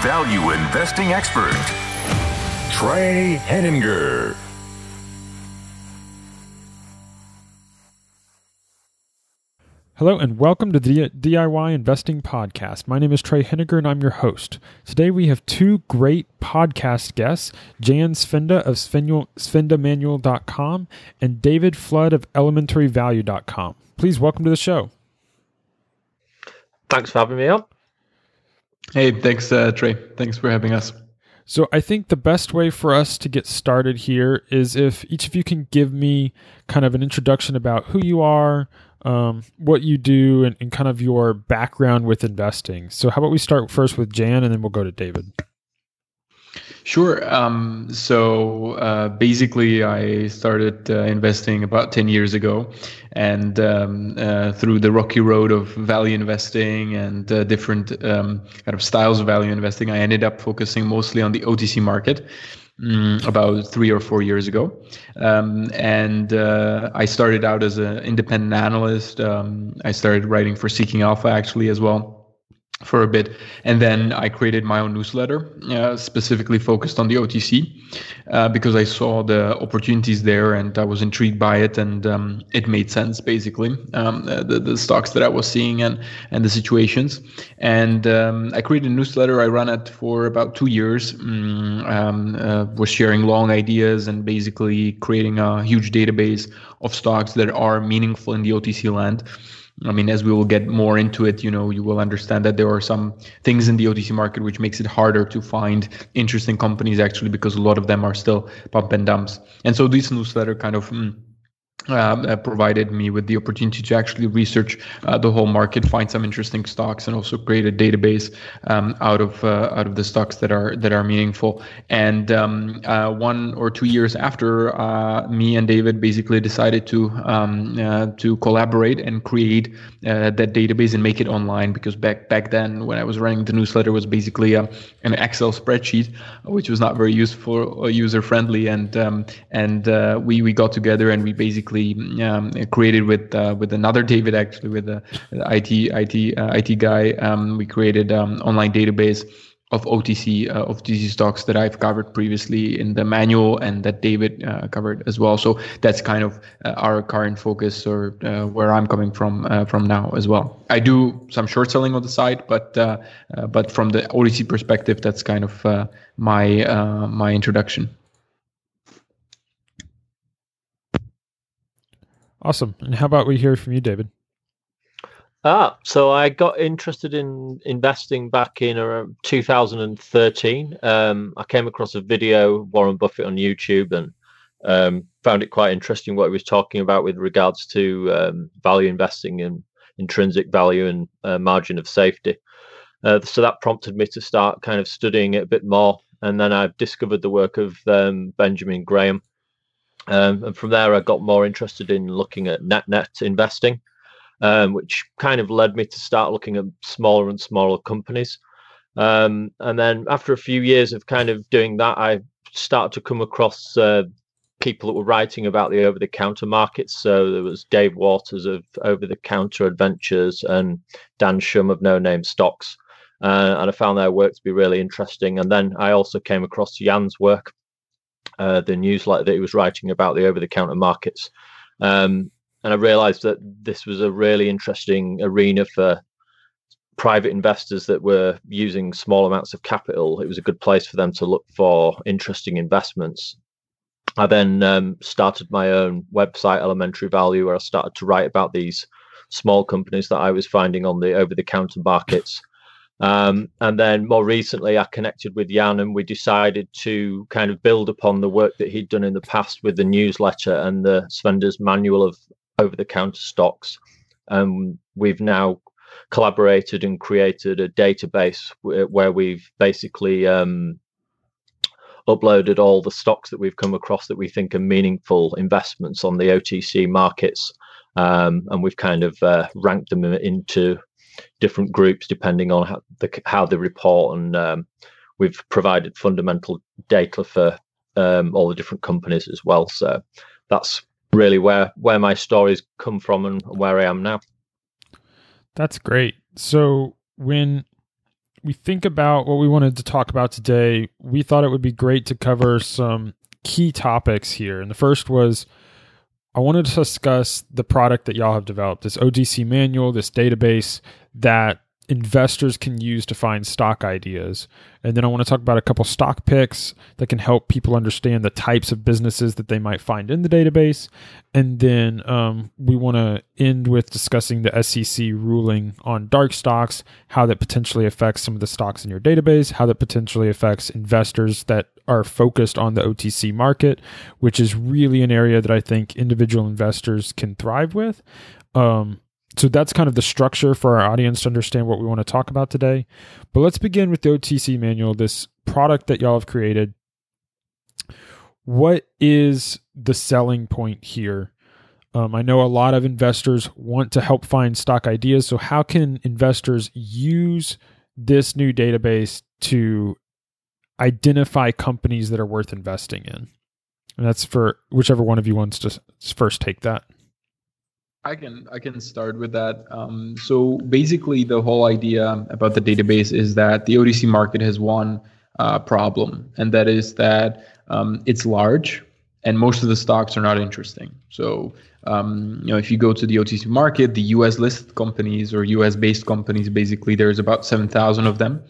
value investing expert, Trey Henninger. Hello and welcome to the DIY Investing Podcast. My name is Trey Henninger and I'm your host. Today we have two great podcast guests, Jan Svenda of SvendaManual.com and David Flood of ElementaryValue.com. Please welcome to the show. Thanks for having me on. Hey, thanks, uh, Trey. Thanks for having us. So, I think the best way for us to get started here is if each of you can give me kind of an introduction about who you are, um, what you do and, and, kind of your background with investing. So, how about we start first with Jan and then we'll go to David? Sure. Um, so uh, basically, I started uh, investing about 10 years ago. And um, uh, through the rocky road of value investing and uh, different um, kind of styles of value investing, I ended up focusing mostly on the OTC market. Mm, about three or four years ago. Um, and uh, I started out as an independent analyst. Um, I started writing for Seeking Alpha actually as well for a bit. And then i created my own newsletter uh, specifically focused on the otc uh, because i saw the opportunities there and i was intrigued by it and um, it made sense basically um, the, the stocks that i was seeing and and the situations. And um, i created a newsletter. I ran it for about two years mm, um, uh, was sharing long ideas and basically creating a huge database of stocks that are meaningful in the otc land I mean, as we will get more into it, you know, you will understand that there are some things in the OTC market which makes it harder to find interesting companies actually because a lot of them are still pump and dumps. And so this newsletter kind of mm, uh, provided me with the opportunity to actually research uh, the whole market, find some interesting stocks, and also create a database um, out of uh, out of the stocks that are that are meaningful. And um, uh, one or two years after, uh, me and David basically decided to um, uh, to collaborate and create that database and make it online because back back then when I was running the newsletter was basically an Excel spreadsheet, which was not very useful or user friendly. And um, and we we got together and we basically basically um, created with uh, with another David actually with the IT IT uh, IT guy. Um, we created um, online database of OTC uh, of OTC stocks that I've covered previously in the manual and that David uh, covered as well. So that's kind of uh, our current focus or uh, where I'm coming from uh, from now as well. I do some short selling on the side, but uh, but from the OTC perspective, that's kind of my my introduction. Awesome. And how about we hear from you, David? Ah, so I got interested in investing back in around 2013. Um, I came across a video Warren Buffett on YouTube and um, found it quite interesting what he was talking about with regards to um, value investing and intrinsic value and uh, margin of safety. Uh, so that prompted me to start kind of studying it a bit more. And then I've discovered the work of um, Benjamin Graham, um, and from there, I got more interested in looking at net net investing, um, which kind of led me to start looking at smaller and smaller companies. Um, and then after a few years of kind of doing that, I started to come across uh, people that were writing about the over the counter markets. So there was Dave Waters of Over the Counter Adventures and Dan Shum of No Name Stocks. Uh, and I found their work to be really interesting. And then I also came across Jan's work uh, the newsletter that he was writing about the over-the-counter markets, um, and I realised that this was a really interesting arena for private investors that were using small amounts of capital. It was a good place for them to look for interesting investments. I then um, started my own website, Elementary Value, where I started to write about these small companies that I was finding on the over-the-counter markets. Um, and then more recently, I connected with Jan and we decided to kind of build upon the work that he'd done in the past with the newsletter and the Svenda's manual of over the counter stocks. Um, we've now collaborated and created a database where we've basically um, uploaded all the stocks that we've come across that we think are meaningful investments on the OTC markets, um, and we've kind of uh, ranked them into different groups depending on how, the, how they report, and um, we've provided fundamental data for um, all the different companies as well. So that's really where where my stories come from and where I am now. That's great. So when we think about what we wanted to talk about today, we thought it would be great to cover some key topics here. And the first was I wanted to discuss the product that y'all have developed, this OTC manual, this database that investors can use to find stock ideas. And then I want to talk about a couple stock picks that can help people understand the types of businesses that they might find in the database. And then um, we want to end with discussing the SEC ruling on dark stocks, how that potentially affects some of the stocks in your database, how that potentially affects investors that are focused on the OTC market, which is really an area that I think individual investors can thrive with. Um, so that's kind of the structure for our audience to understand what we want to talk about today. But let's begin with the OTC manual, this product that y'all have created. What is the selling point here? Um, I know a lot of investors want to help find stock ideas. So, how can investors use this new database to identify companies that are worth investing in? And that's for whichever one of you wants to first take that. I can I can start with that. Um, so basically, the whole idea about the database is that the OTC market has one uh, problem, and that is that um, it's large, and most of the stocks are not interesting. So um, you know, if you go to the OTC market, the U.S. listed companies or U.S. based companies, basically, there's about seven thousand of them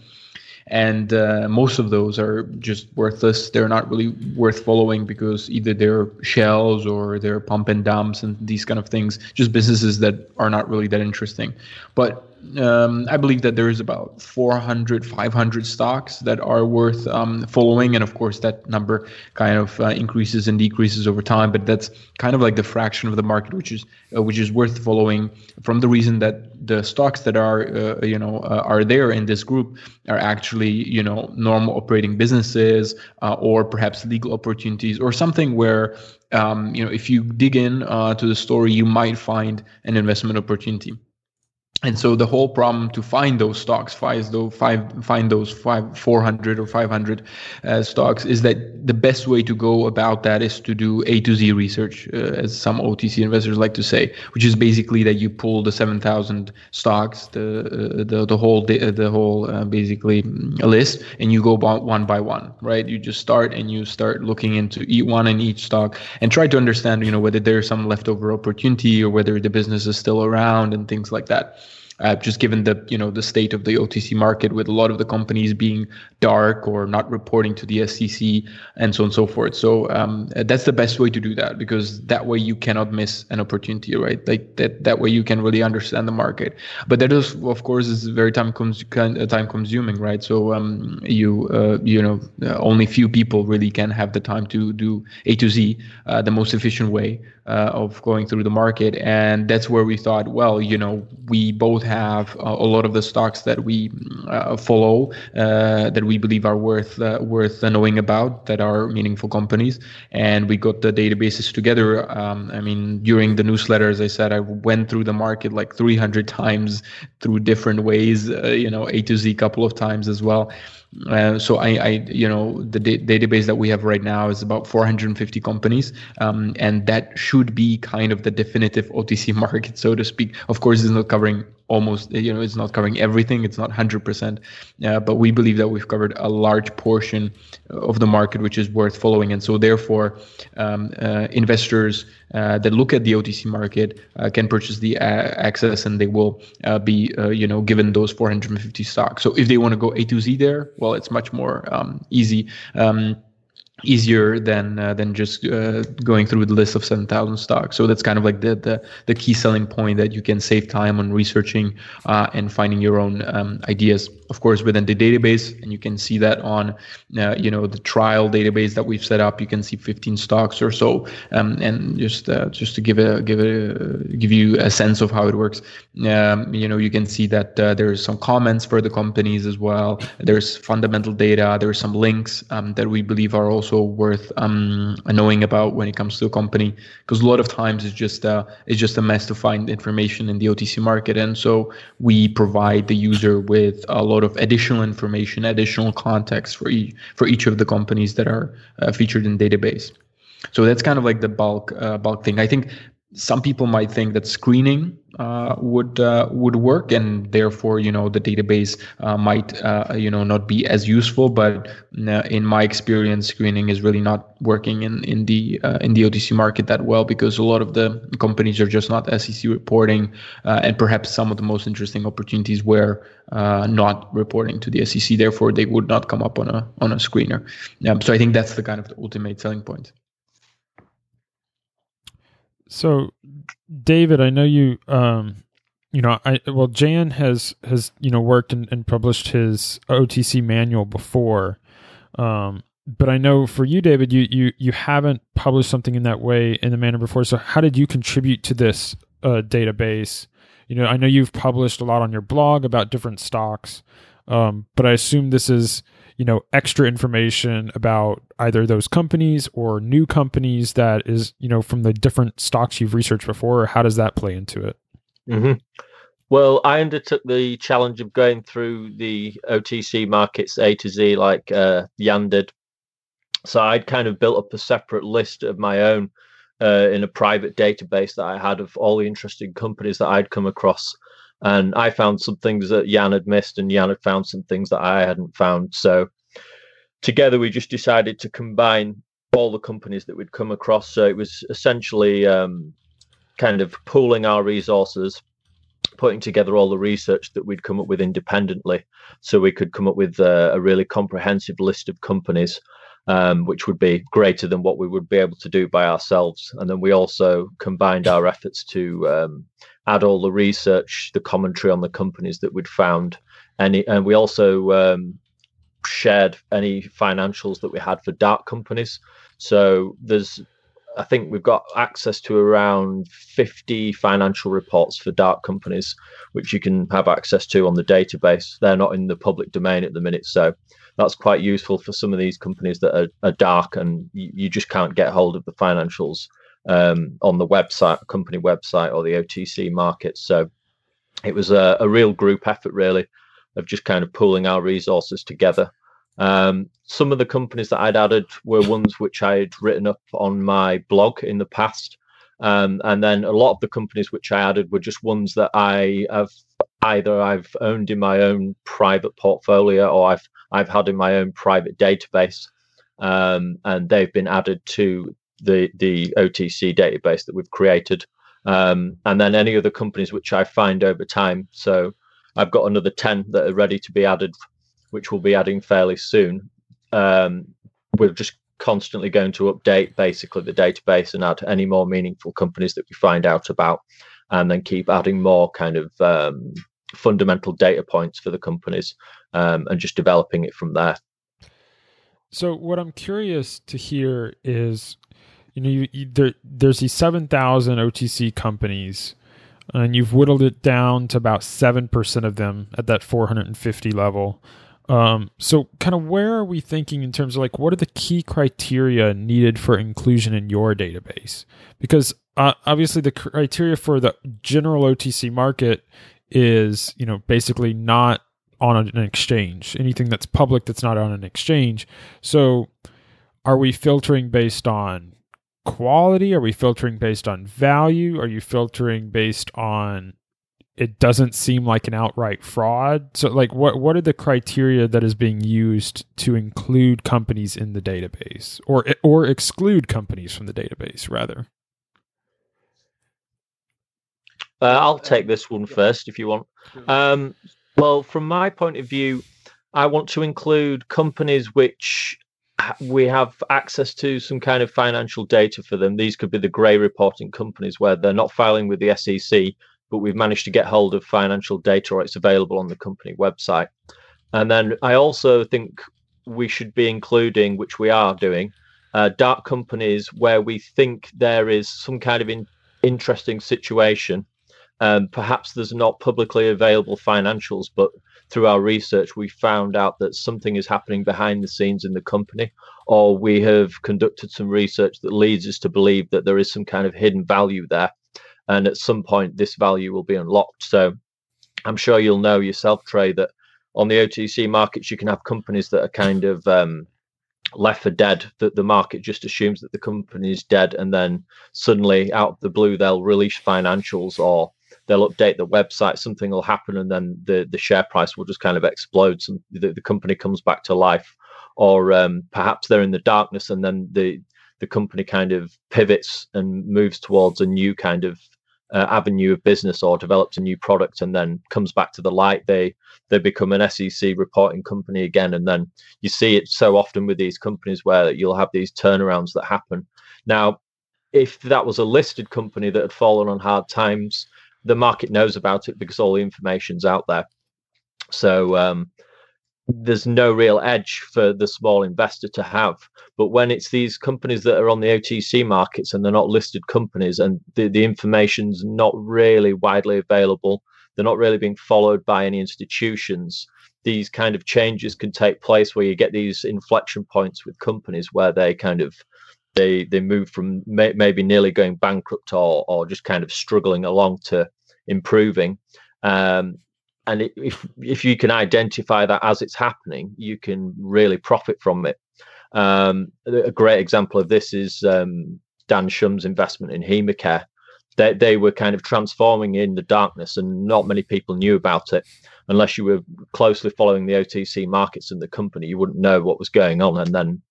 and uh, most of those are just worthless. They're not really worth following because either they're shells or they're pump and dumps and these kind of things, just businesses that are not really that interesting. But um, I believe that there is about 400, 500 stocks that are worth um, following, and of course that number kind of uh, increases and decreases over time. But that's kind of like the fraction of the market which is uh, which is worth following, from the reason that the stocks that are uh, you know uh, are there in this group are actually you know normal operating businesses uh, or perhaps legal opportunities or something where um, you know if you dig in uh, to the story, you might find an investment opportunity and so the whole problem to find those stocks, find those five, find those five, 400 or 500 uh, stocks, is that the best way to go about that is to do A to Z research, uh, as some OTC investors like to say, which is basically that you pull the 7,000 stocks, the uh, the the whole the whole uh, basically list, and you go about one by one, right? You just start and you start looking into each one in each stock and try to understand, you know, whether there's some leftover opportunity or whether the business is still around and things like that uh, just given the you know the state of the OTC market with a lot of the companies being dark or not reporting to the SEC and so on and so forth. So um, that's the best way to do that because that way you cannot miss an opportunity, right? Like that that way you can really understand the market. But that is of course is very time cons- uh, time consuming, right? So um, you uh, you know uh, only few people really can have the time to do A to Z uh, the most efficient way uh, of going through the market. And that's where we thought, well, you know, we both have a, a lot of the stocks that we uh, follow uh, that we believe are worth uh, worth knowing about, that are meaningful companies. And we got the databases together. Um, I mean, during the newsletter, as I said, I went through the market like 300 times through different ways, uh, you know, A to Z couple of times as well. Uh, so I, I, you know, the da- database that we have right now is about 450 companies, um, and that should be kind of the definitive OTC market, so to speak. Of course, it's not covering almost you know it's not covering everything it's not 100% uh, but we believe that we've covered a large portion of the market which is worth following. And so therefore um, uh, investors uh, that look at the OTC market uh, can purchase the uh, access and they will uh, be you know given those 450 stocks. So if they want to go A to Z there well it's much more um, easy. Um, easier than uh, than just uh, going through the list of 7000 stocks. So that's kind of like the, the the key selling point that you can save time on researching uh, and finding your own um, ideas. Of course within the database and you can see that on uh, you know the trial database that we've set up you can see 15 stocks or so. Um, and just uh, just to give a give a give you a sense of how it works um, you know you can see that uh, there's some comments for the companies as well. There's fundamental data. There's some links um, that we believe are also also worth um, knowing about when it comes to a company because a lot of times it's just uh, it's just a mess to find information in the OTC market, and so we provide the user with a lot of additional information, additional context for each for each of the companies that are uh, featured in database. So that's kind of like the bulk uh, bulk thing. I think some people might think that screening uh, would uh, would work, and therefore, you know, the database uh, might uh, you know not be as useful. But uh, in my experience, screening is really not working in in the uh, in the OTC market that well because a lot of the companies are just not SEC reporting, and perhaps some of the most interesting opportunities were not reporting to the SEC. Therefore, they would not come up on a on a screener. Um, so I think that's the kind of the ultimate selling point. So, David, I know you. Um, you know, I well, Jan has has you know worked and, and published his OTC manual before, um, but I know for you, David, you you you haven't published something in that way in the manner before. So, how did you contribute to this uh, database? You know, I know you've published a lot on your blog about different stocks, um, but I assume this is you know extra information about either those companies or new companies that is you know from the different stocks you've researched before or how does that play into it? Mm-hmm. well i undertook the challenge of going through the otc markets a to z like uh, did so i'd kind of built up a separate list of my own uh, in a private database that i had of all the interesting companies that i'd come across and I found some things that Jan had missed, and Jan had found some things that I hadn't found. So together, we just decided to combine all the companies that we'd come across. So it was essentially um, kind of pooling our resources, putting together all the research that we'd come up with independently, so we could come up with a, a really comprehensive list of companies. Um, which would be greater than what we would be able to do by ourselves. And then we also combined our efforts to um, add all the research, the commentary on the companies that we'd found, any, and we also um, shared any financials that we had for dark companies. So there's, I think we've got access to around 50 financial reports for dark companies, which you can have access to on the database. They're not in the public domain at the minute, so that's quite useful for some of these companies that are, are dark and you, you just can't get hold of the financials um, on the website, company website, or the OTC market. So it was a, a, real group effort, really, of just kind of pooling our resources together. Um, some of the companies that I'd added were ones which I'd written up on my blog in the past. Um, and then a lot of the companies which I added were just ones that I have either I've owned in my own private portfolio or I've I've had in my own private database, um, and they've been added to the the OTC database that we've created, um, and then any other companies which I find over time. So I've got another ten that are ready to be added, which we'll be adding fairly soon. Um, we're just constantly going to update basically the database and add any more meaningful companies that we find out about, and then keep adding more kind of um, fundamental data points for the companies um, and just developing it from there. So, what I'm curious to hear is you know, you, you, there, there's these 7,000 OTC companies, and you've whittled it down to about 7% of them at that 450 level. Um, so, kind of where are we thinking in terms of like what are the key criteria needed for inclusion in your database? Because uh, obviously, the criteria for the general OTC market is, you know, basically not on an exchange. Anything that's public that's not on an exchange. So, are we filtering based on quality? Are we filtering based on value? Are you filtering based on it doesn't seem like an outright fraud? So like what what are the criteria that is being used to include companies in the database or or exclude companies from the database rather? Uh, I'll take this one first if you want. Um, well, from my point of view, I want to include companies which we have access to some kind of financial data for them. These could be the grey reporting companies where they're not filing with the SEC, but we've managed to get hold of financial data or it's available on the company website. And then I also think we should be including, which we are doing, uh, dark companies where we think there is some kind of in- interesting situation. Um, perhaps there's not publicly available financials, but through our research, we found out that something is happening behind the scenes in the company, or we have conducted some research that leads us to believe that there is some kind of hidden value there. And at some point, this value will be unlocked. So I'm sure you'll know yourself, Trey, that on the OTC markets, you can have companies that are kind of um, left for dead, that the market just assumes that the company is dead. And then suddenly, out of the blue, they'll release financials or they'll update the website, something will happen, and then the, the share price will just kind of explode. Some the, the company comes back to life, or um, perhaps they're in the darkness, and then the the company kind of pivots and moves towards a new kind of uh, avenue of business or develops a new product and then comes back to the light. They they become an SEC reporting company again and then you see it so often with these companies where you'll have these turnarounds that happen. Now if that was a listed company that had fallen on hard times the market knows about it because all the information's out there. So um, there's no real edge for the small investor to have. But when it's these companies that are on the OTC markets and they're not listed companies and the, the information's not really widely available, they're not really being followed by any institutions. These kind of changes can take place where you get these inflection points with companies where they kind of they they move from may, maybe nearly going bankrupt or or just kind of struggling along to improving. Um, and if if you can identify that as it's happening, you can really profit from it. Um, a great example of this is um, Dan Shum's investment in Hemacare. They they were kind of transforming in the darkness, and not many people knew about it unless you were closely following the OTC markets and the company. You wouldn't know what was going on, and then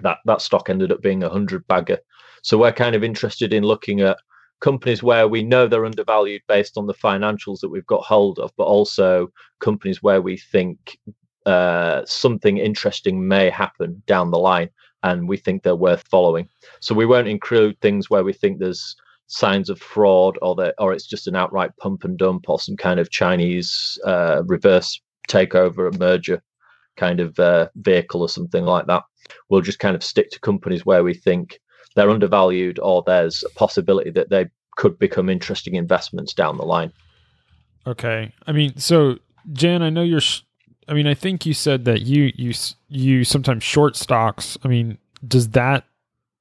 that that stock ended up being a hundred bagger. So we're kind of interested in looking at companies where we know they're undervalued based on the financials that we've got hold of, but also companies where we think uh, something interesting may happen down the line and we think they're worth following. So we won't include things where we think there's signs of fraud or that or it's just an outright pump and dump or some kind of Chinese uh, reverse takeover merger kind of uh, vehicle or something like that. We'll just kind of stick to companies where we think they're undervalued or there's a possibility that they could become interesting investments down the line. Okay. I mean, so Jan, I know you're I mean, I think you said that you you you sometimes short stocks. I mean, does that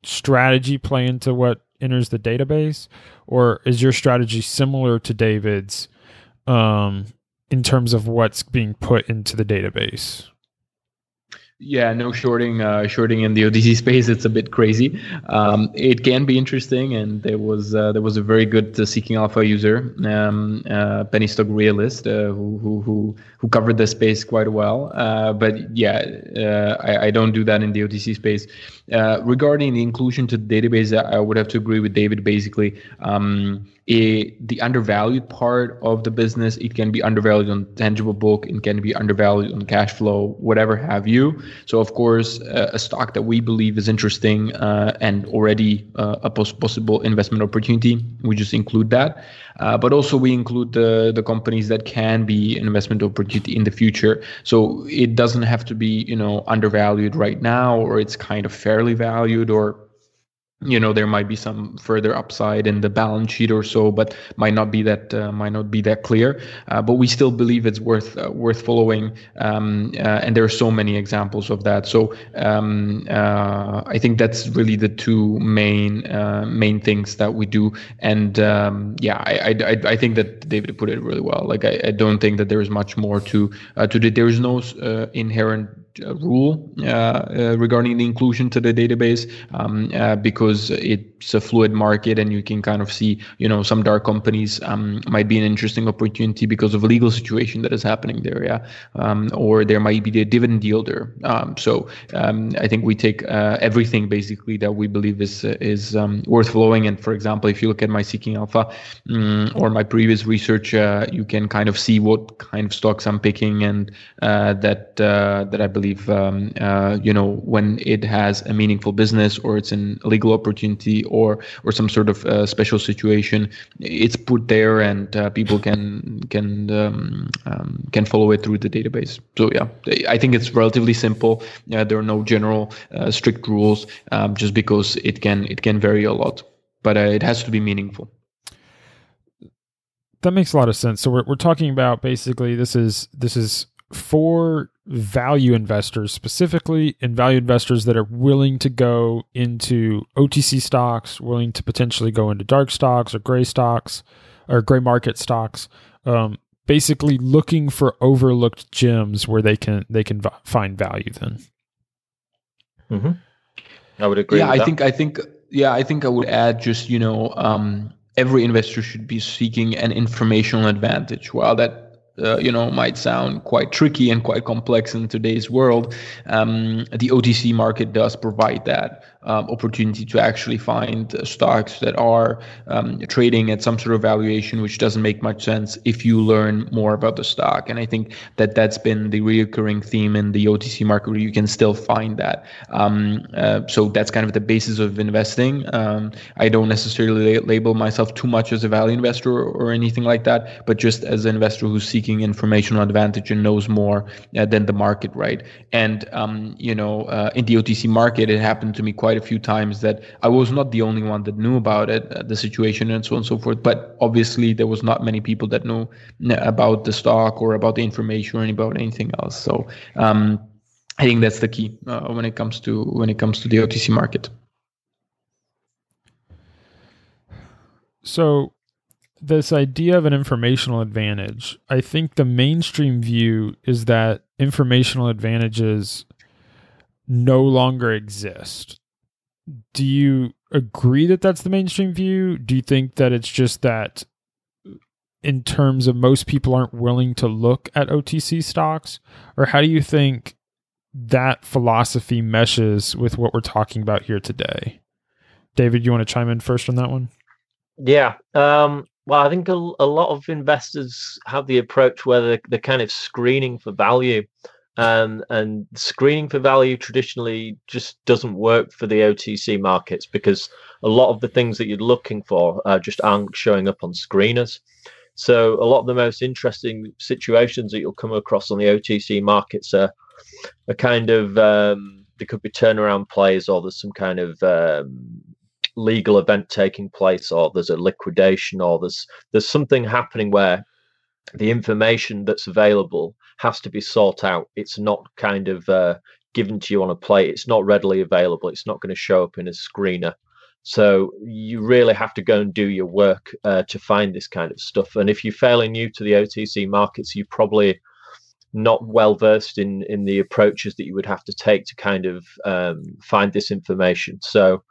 strategy play into what enters the database or is your strategy similar to David's um in terms of what's being put into the database? Yeah, no shorting. Uh, shorting in the OTC space, it's a bit crazy. Um, it can be interesting, and there was uh, there was a very good uh, Seeking Alpha user, um, uh, penny stock realist, uh, who, who who who covered the space quite well. Uh, but yeah, I, I, don't do that in the OTC space. Regarding the inclusion to the database, I would have to agree with David. Basically, um, it, the undervalued part of the business. It can be undervalued on tangible book. It can be undervalued on cash flow, whatever have you. So, of course, uh, a stock that we believe is interesting uh, and already uh, a pos- possible investment opportunity, we just include that. Uh, but also, we include the the companies that can be an investment opportunity in the future. So it doesn't have to be, you know, undervalued right now, or it's kind of fairly valued, or you know there might be some further upside in the balance sheet or so but might not be that uh, might not be that clear. Uh, but we still believe it's worth uh, worth following um, uh, and there are so many examples of that. So um, uh, I think that's really the two main uh, main things that we do. And um, yeah I, I, I think that David put it really well. Like I, I don't think that there is much more to to the, there is no inherent rule uh, uh, regarding the inclusion to the database um, because it's a fluid market and you can kind of see, you know, some dark companies um, might be an interesting opportunity because of a legal situation that is happening there, yeah, um, or there might be a dividend yielder. Um, so um, I think we take everything basically that we believe is is um, worth following. And for example, if you look at my Seeking Alpha um, or my previous research, you can kind of see what kind of stocks I'm picking and that that I believe believe um, uh, you know when it has a meaningful business or it's an legal opportunity or or some sort of uh, special situation, it's put there and uh, people can can um, um, can follow it through the database. So yeah, I think it's relatively simple. there are no general uh, strict rules, um, just because it can it can vary a lot, but uh, it has to be meaningful that makes a lot of sense. So we're we're talking about basically this is this is for value investors specifically and value investors that are willing to go into OTC stocks, willing to potentially go into dark stocks or gray stocks or gray market stocks. Um, basically looking for overlooked gems where they can they can v- find value then. Mm-hmm. I would agree. Yeah, I that. think I think yeah, I think I would add just you know um, every investor should be seeking an informational advantage. While that uh, you know might sound quite tricky and quite complex in today's world, um, the OTC market does provide that um, opportunity to actually find uh, stocks that are um, trading at some sort of valuation which doesn't make much sense if you learn more about the stock. And I think that that's been the recurring theme in the OTC market where you can still find that. Um, uh, so that's kind of the basis of investing. Um, I don't necessarily label myself too much as a value investor or, or, anything like that, but just as an investor who's seeking informational advantage and knows more uh, than the market, right? And um, you know, uh, in the OTC market, it happened to me quite quite a few times that I was not the only one that knew about it, uh, the situation, and so on and so forth. But obviously, there was not many people that knew about the stock or about the information or about anything else. So um, I think that's the key uh, when it comes to when it comes to the OTC market. So this idea of an informational advantage, I think the mainstream view is that informational advantages no longer exist do you agree that that's the mainstream view? Do you think that it's just that in terms of most people aren't willing to look at OTC stocks? Or how do you think that philosophy meshes with what we're talking about here today? David, you want to chime in first on that one? Yeah. Um, well, I think a, a, lot of investors have the approach where they're, they're kind of screening for value and and screening for value traditionally just doesn't work for the OTC markets because a lot of the things that you're looking for uh, just aren't showing up on screeners. So a lot of the most interesting situations that you'll come across on the OTC markets are a kind of um, there could be turnaround plays or there's some kind of um, legal event taking place or there's a liquidation or there's there's something happening where the information that's available has to be sought out. It's not kind of uh, given to you on a plate. It's not readily available. It's not going to show up in a screener. So you really have to go and do your work uh, to find this kind of stuff. And if you're fairly new to the OTC markets, you're probably not well versed in in the approaches that you would have to take to kind of um, find this information. So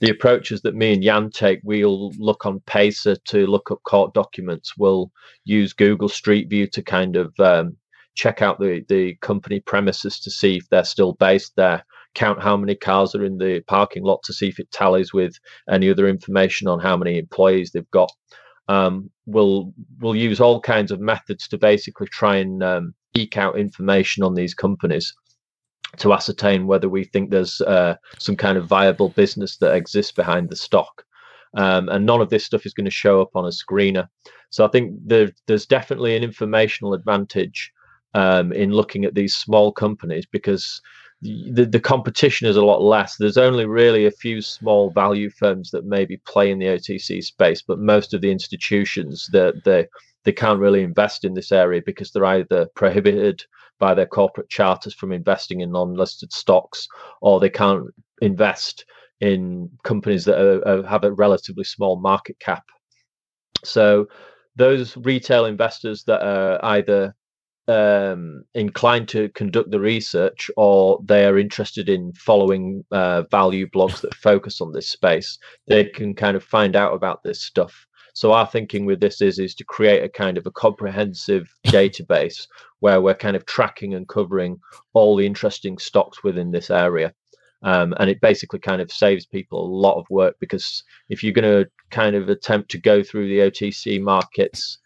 the approaches that me and Jan take, we'll look on Pacer to look up court documents. We'll use Google Street View to kind of um, check out the, the company premises to see if they're still based there. Count how many cars are in the parking lot to see if it tallies with any other information on how many employees they've got. Um, we'll we'll use all kinds of methods to basically try and um, eke out information on these companies to ascertain whether we think there's uh, some kind of viable business that exists behind the stock. Um, and none of this stuff is going to show up on a screener. So I think there, there's definitely an informational advantage um, in looking at these small companies because the, the competition is a lot less. There's only really a few small value firms that maybe play in the OTC space, but most of the institutions that they, they, can't really invest in this area because they're either prohibited by their corporate charters from investing in non-listed stocks, or they can't invest in companies that are, are, have a relatively small market cap. So those retail investors that are either um, inclined to conduct the research or they are interested in following uh, value blogs that focus on this space, they can kind of find out about this stuff. So our thinking with this is is to create a kind of a comprehensive database where we're kind of tracking and covering all the interesting stocks within this area. Um, and it basically kind of saves people a lot of work because if you're going to kind of attempt to go through the OTC markets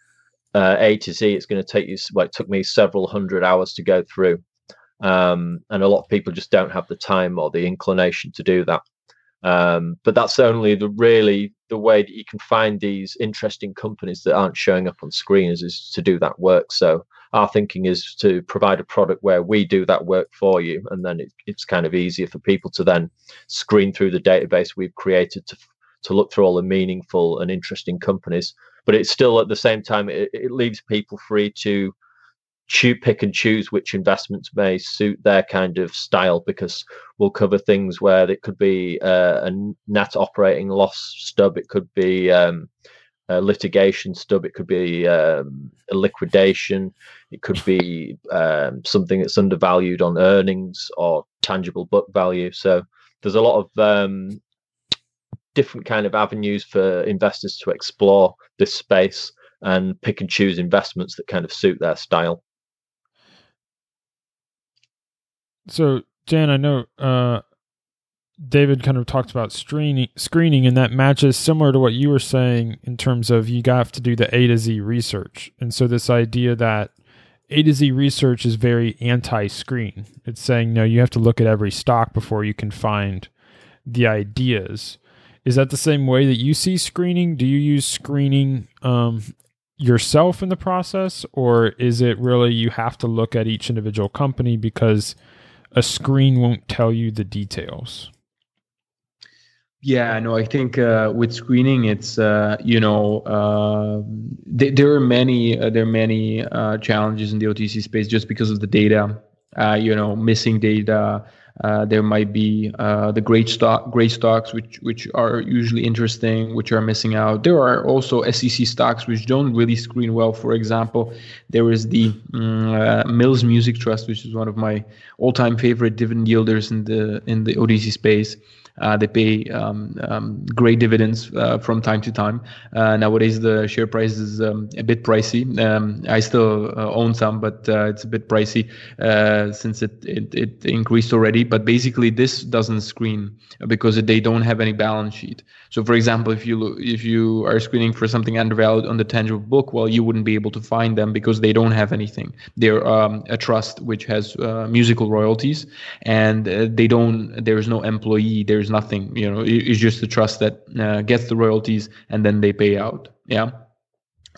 uh, A to Z, it's going to take you. Well, it took me several hundred hours to go through. um, and a lot of people just don't have the time or the inclination to do that. Um, but that's only the really the way that you can find these interesting companies that aren't showing up on screens is to do that work. So our thinking is to provide a product where we do that work for you, and then it, it's kind of easier for people to then screen through the database we've created to to look through all the meaningful and interesting companies. But it's still at the same time it, it leaves people free to choose, pick and choose which investments may suit their kind of style because we'll cover things where it could be uh, a net operating loss stub, it could be um, a litigation stub, it could be um, a liquidation, it could be um, something that's undervalued on earnings or tangible book value. So there's a lot of um, different kind of avenues for investors to explore this space and pick and choose investments that kind of suit their style. So, Jan, I know uh, David kind of talked about screening, screening, and that matches similar to what you were saying in terms of you have to do the A to Z research. And so, this idea that A to Z research is very anti screen. It's saying, no, you have to look at every stock before you can find the ideas. Is that the same way that you see screening? Do you use screening um, yourself in the process, or is it really you have to look at each individual company because a screen won't tell you the details. Yeah, no, I think uh, with screening, it's uh, you know uh, th- there are many uh, there are many uh, challenges in the OTC space just because of the data. Uh, you know, missing data, uh, there might be uh, the great stock, great stocks, which which are usually interesting, which are missing out. There are also SEC stocks which don't really screen well. For example, there is the um, uh, Mills Music Trust, which is one of my all-time favorite dividend yielders in the in the OTC space. Uh, they pay um, um, great dividends uh, from time to time. Uh, nowadays, the share price is um, a bit pricey. Um, I still uh, own some, but uh, it's a bit pricey uh, since it, it, it increased already. But basically, this doesn't screen because they don't have any balance sheet. So, for example, if you look, if you are screening for something undervalued on the tangible book, well, you wouldn't be able to find them because they don't have anything. They're um, a trust which has musical royalties, and they don't. There's no employee. There's there's nothing you know it's just the trust that uh, gets the royalties and then they pay out yeah?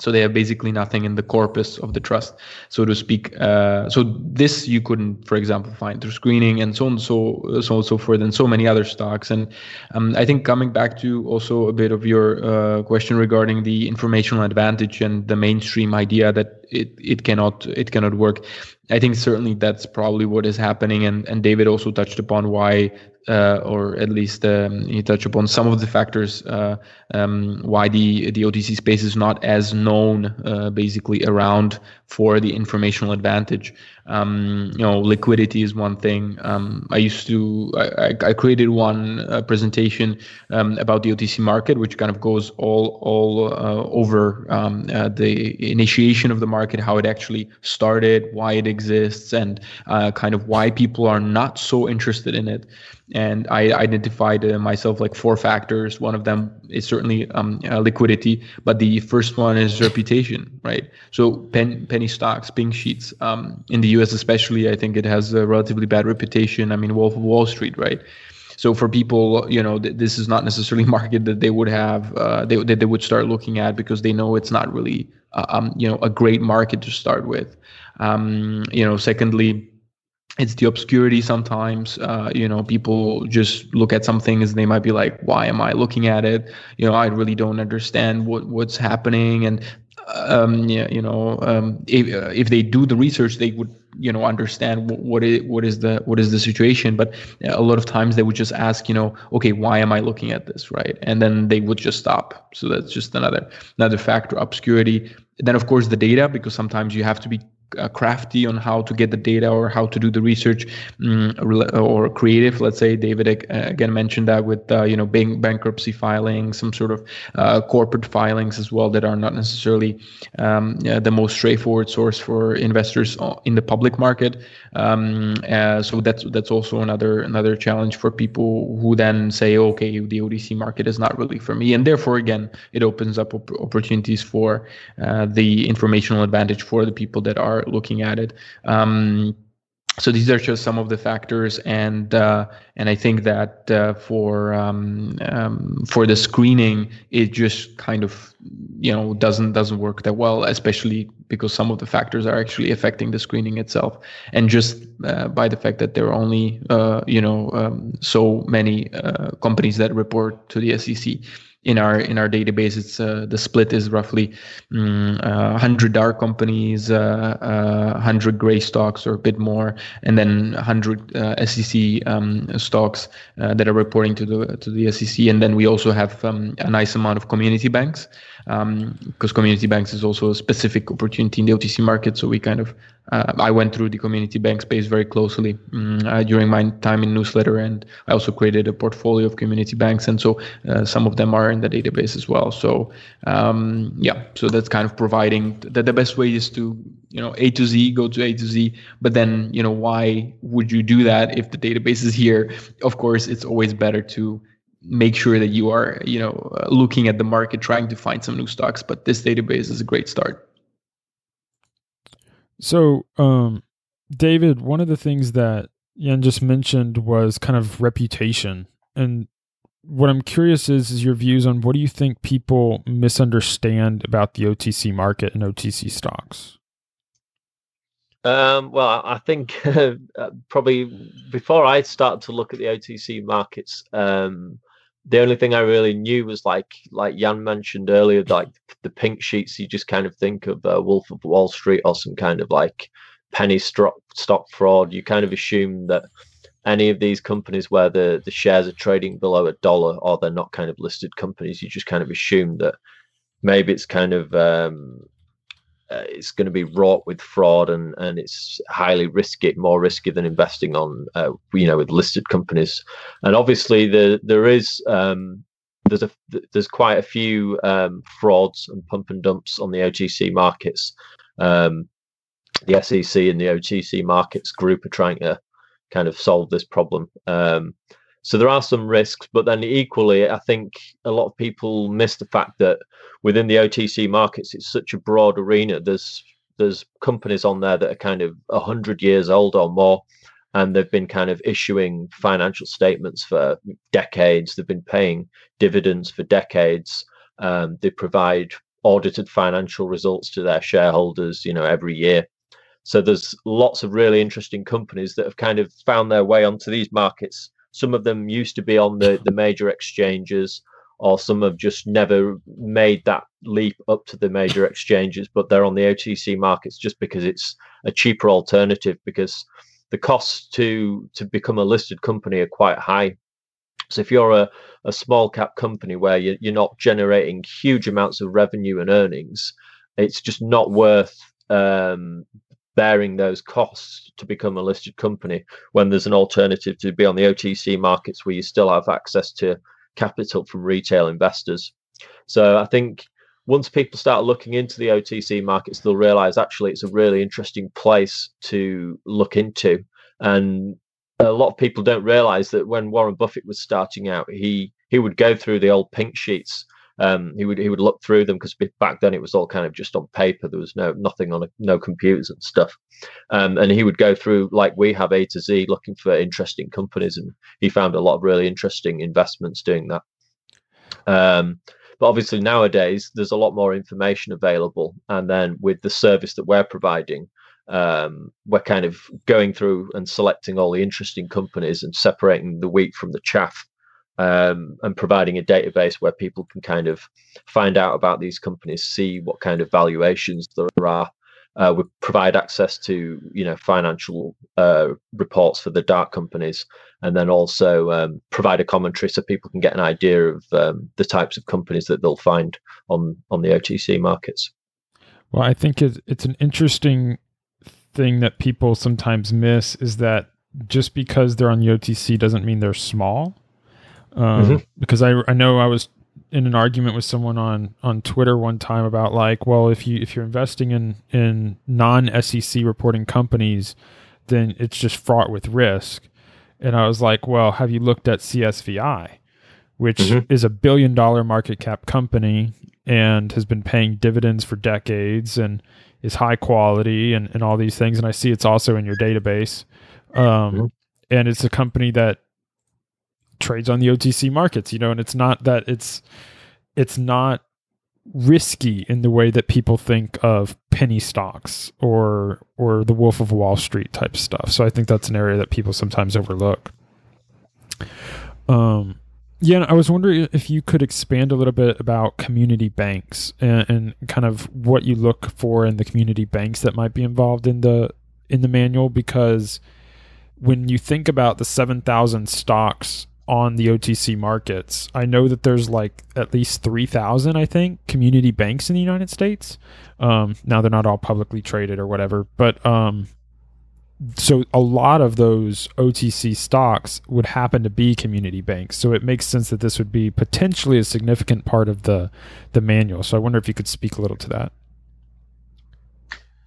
So they have basically nothing in the corpus of the trust so to speak uh, so this you couldn't for example find through screening and so on so so on so forth and so many other stocks. And um, i think coming back to also a bit of your uh, question regarding the informational advantage and the mainstream idea that it, it cannot it cannot work I think certainly that's probably what is happening, and and David also touched upon why uh, or at least um, he touched upon some of the factors uh, um, why the the OTC space is not as known uh, basically around for the informational advantage. Um, you know, liquidity is one thing. Um, I used to I, I created one uh, presentation um, about the OTC market, which kind of goes all all uh, over um, uh, the initiation of the market, how it actually started, why it exists, and kind of why people are not so interested in it and I identified uh, myself like four factors. One of them is certainly um, uh, liquidity, but the first one is reputation, right? So pen, penny stocks, pink sheets um, in the U.S. especially, I think it has a relatively bad reputation. I mean, Wolf of Wall Street, right? So for people, you know, th- this is not necessarily market that they would have uh, they that they would start looking at because they know it's not really uh, um, you know a great market to start with. Um, you know, secondly it's the obscurity sometimes uh, you know people just look at some things and they might be like why am i looking at it you know i really don't understand what what's happening and um, yeah, you know um, if, uh, if they do the research they would you know understand what, is what is the what is the situation. But uh, a lot of times they would just ask you know okay why am i looking at this right? And then they would just stop. So that's just another another factor obscurity. Then of course the data because sometimes you have to be uh, crafty on how to get the data or how to do the research um, or creative let's say. David uh, again mentioned that with uh, you know bank bankruptcy filings some sort of uh, corporate filings as well that are not necessarily um, the most straightforward source for investors in the public market. Um, uh, so that's that's also another another challenge for people who then say okay the OTC market is not really for me. And therefore again it opens up op- opportunities for uh, the informational advantage for the people that are looking at it. Um, so these are just some of the factors, and uh, and I think that uh, for um, um, for the screening, it just kind of you know doesn't doesn't work that well, especially because some of the factors are actually affecting the screening itself, and just uh, by the fact that there are only uh, you know um, so many uh, companies that report to the SEC in our in our database it's uh, the split is roughly um, uh, 100 dark companies uh, 100 uh, gray stocks or a bit more and then 100 uh, SEC um, stocks uh, that are reporting to the to the SEC and then we also have um, a nice amount of community banks because um, community banks is also a specific opportunity in the OTC market. So we kind of uh, I went through the community bank space very closely um, uh, during my time in newsletter, and I also created a portfolio of community banks, and so uh, some of them are in the database as well. So um, yeah, so that's kind of providing that the best way is to you know A to Z, go to A to Z, but then you know why would you do that if the database is here? Of course, it's always better to make sure that you are you know looking at the market, trying to find some new stocks. But this database is a great start. So, um, David, one of the things that Jan just mentioned was kind of reputation. And what I'm curious is, is your views on what do you think people misunderstand about the OTC market and OTC stocks? Um, well, I think uh, probably before I start to look at the OTC markets, um, the only thing I really knew was like like Jan mentioned earlier, like the pink sheets. You just kind of think of uh, Wolf of Wall Street or some kind of like penny stock stock fraud. You kind of assume that any of these companies where the the shares are trading below a dollar or they're not kind of listed companies, you just kind of assume that maybe it's kind of um, uh, it's going to be wrought with fraud and and it's highly risky, more risky than investing on uh, you know with listed companies. And obviously, the there is um, there's a there's quite a few um, frauds and pump and dumps on the OTC markets. Um, the SEC and the OTC markets group are trying to kind of solve this problem. Um, so there are some risks, but then equally, I think a lot of people miss the fact that within the OTC markets, it's such a broad arena. There's there's companies on there that are kind of hundred years old or more, and they've been kind of issuing financial statements for decades. They've been paying dividends for decades. Um, they provide audited financial results to their shareholders, you know, every year. So there's lots of really interesting companies that have kind of found their way onto these markets some of them used to be on the, the major exchanges, or some have just never made that leap up to the major exchanges, but they're on the OTC markets just because it's a cheaper alternative because the costs to to become a listed company are quite high. So if you're a, a small cap company where you're, you're not generating huge amounts of revenue and earnings, it's just not worth um, bearing those costs to become a listed company when there's an alternative to be on the OTC markets where you still have access to capital from retail investors. So I think once people start looking into the OTC markets, they'll realize actually it's a really interesting place to look into. And a lot of people don't realize that when Warren Buffett was starting out, he he would go through the old pink sheets um, he would he would look through them because back then it was all kind of just on paper. There was no nothing on a, no computers and stuff. Um, and he would go through like we have A to Z, looking for interesting companies, and he found a lot of really interesting investments doing that. Um, but obviously nowadays there's a lot more information available, and then with the service that we're providing, um, we're kind of going through and selecting all the interesting companies and separating the wheat from the chaff um, and providing a database where people can kind of find out about these companies, see what kind of valuations there are. Uh, we provide access to you know financial uh, reports for the dark companies, and then also um, provide a commentary so people can get an idea of um, the types of companies that they'll find on on the OTC markets. Well, I think it's, it's an interesting thing that people sometimes miss is that just because they're on the OTC doesn't mean they're small um, mm-hmm. because I I know I was in an argument with someone on on Twitter one time about like, well, if you if you're investing in in non SEC reporting companies, then it's just fraught with risk. And I was like, well, have you looked at CSVI, which mm-hmm. is a billion dollar market cap company and has been paying dividends for decades and is high quality and, and all these things. And I see it's also in your database. Um, mm-hmm. And it's a company that trades on the OTC markets, you know, and it's not that it's it's not risky in the way that people think of penny stocks or or the Wolf of Wall Street type stuff. So I think that's an area that people sometimes overlook. Um, yeah, I was wondering if you could expand a little bit about community banks and, and, kind of what you look for in the community banks that might be involved in the in the manual because when you think about the 7,000 stocks on the OTC markets, I know that there's like at least 3,000 I think community banks in the United States. Um, now they're not all publicly traded or whatever, but um, so a lot of those OTC stocks would happen to be community banks. So it makes sense that this would be potentially a significant part of the the manual. So I wonder if you could speak a little to that.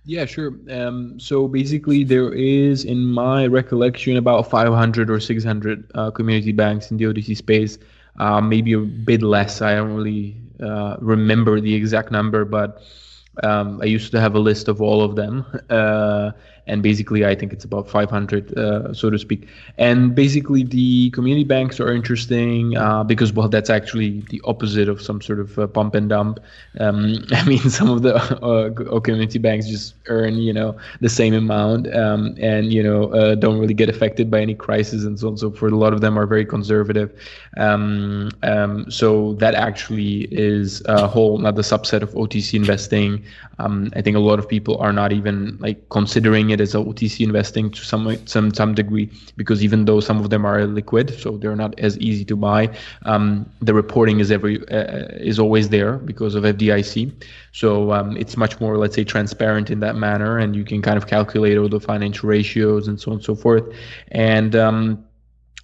Yeah, sure. Um, so basically, there is, in my recollection, about 500 or 600 uh, community banks in the OTC space. Uh, maybe a bit less. I don't really uh, remember the exact number, but um, I used to have a list of all of them. Uh, and basically i think it's about 500 uh, so to speak. And basically the community banks are interesting uh, because well that's actually the opposite of some sort of uh, pump and dump. Um, i mean some of the uh, community banks just earn you know the same amount um, and you know uh, don't really get affected by any crisis and so on so forth. A lot of them are very conservative. Um, um so that actually is a whole another subset of otc investing. Um, i think a lot of people are not even like considering it as OTC investing to some some some degree because even though some of them are liquid, so they're not as easy to buy, um, the reporting is every uh, is always there because of FDIC. So um, it's much more, let's say, transparent in that manner, and you can kind of calculate all the financial ratios and so on and so forth, and um,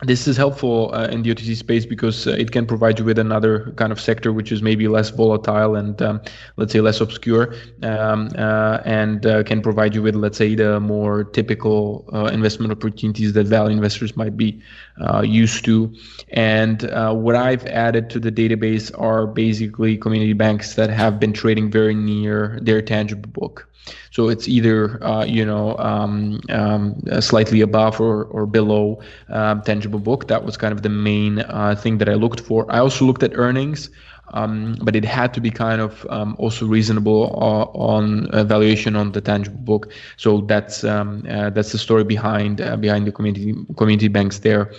this is helpful uh, in the OTC space because uh, it can provide you with another kind of sector which is maybe less volatile and um, let's say less obscure um, uh, and uh, can provide you with let's say the more typical uh, investment opportunities that value investors might be uh, used to. And what I've added to the database are basically community banks that have been trading very near their tangible book so it's either uh, you know um, um, slightly above or, or below um, tangible book. That was kind of the main uh, thing that I looked for. I also looked at earnings. Um, but it had to be kind of um, also reasonable uh, on valuation on the tangible book. So that's uh, that's the story behind uh, behind the community community banks there.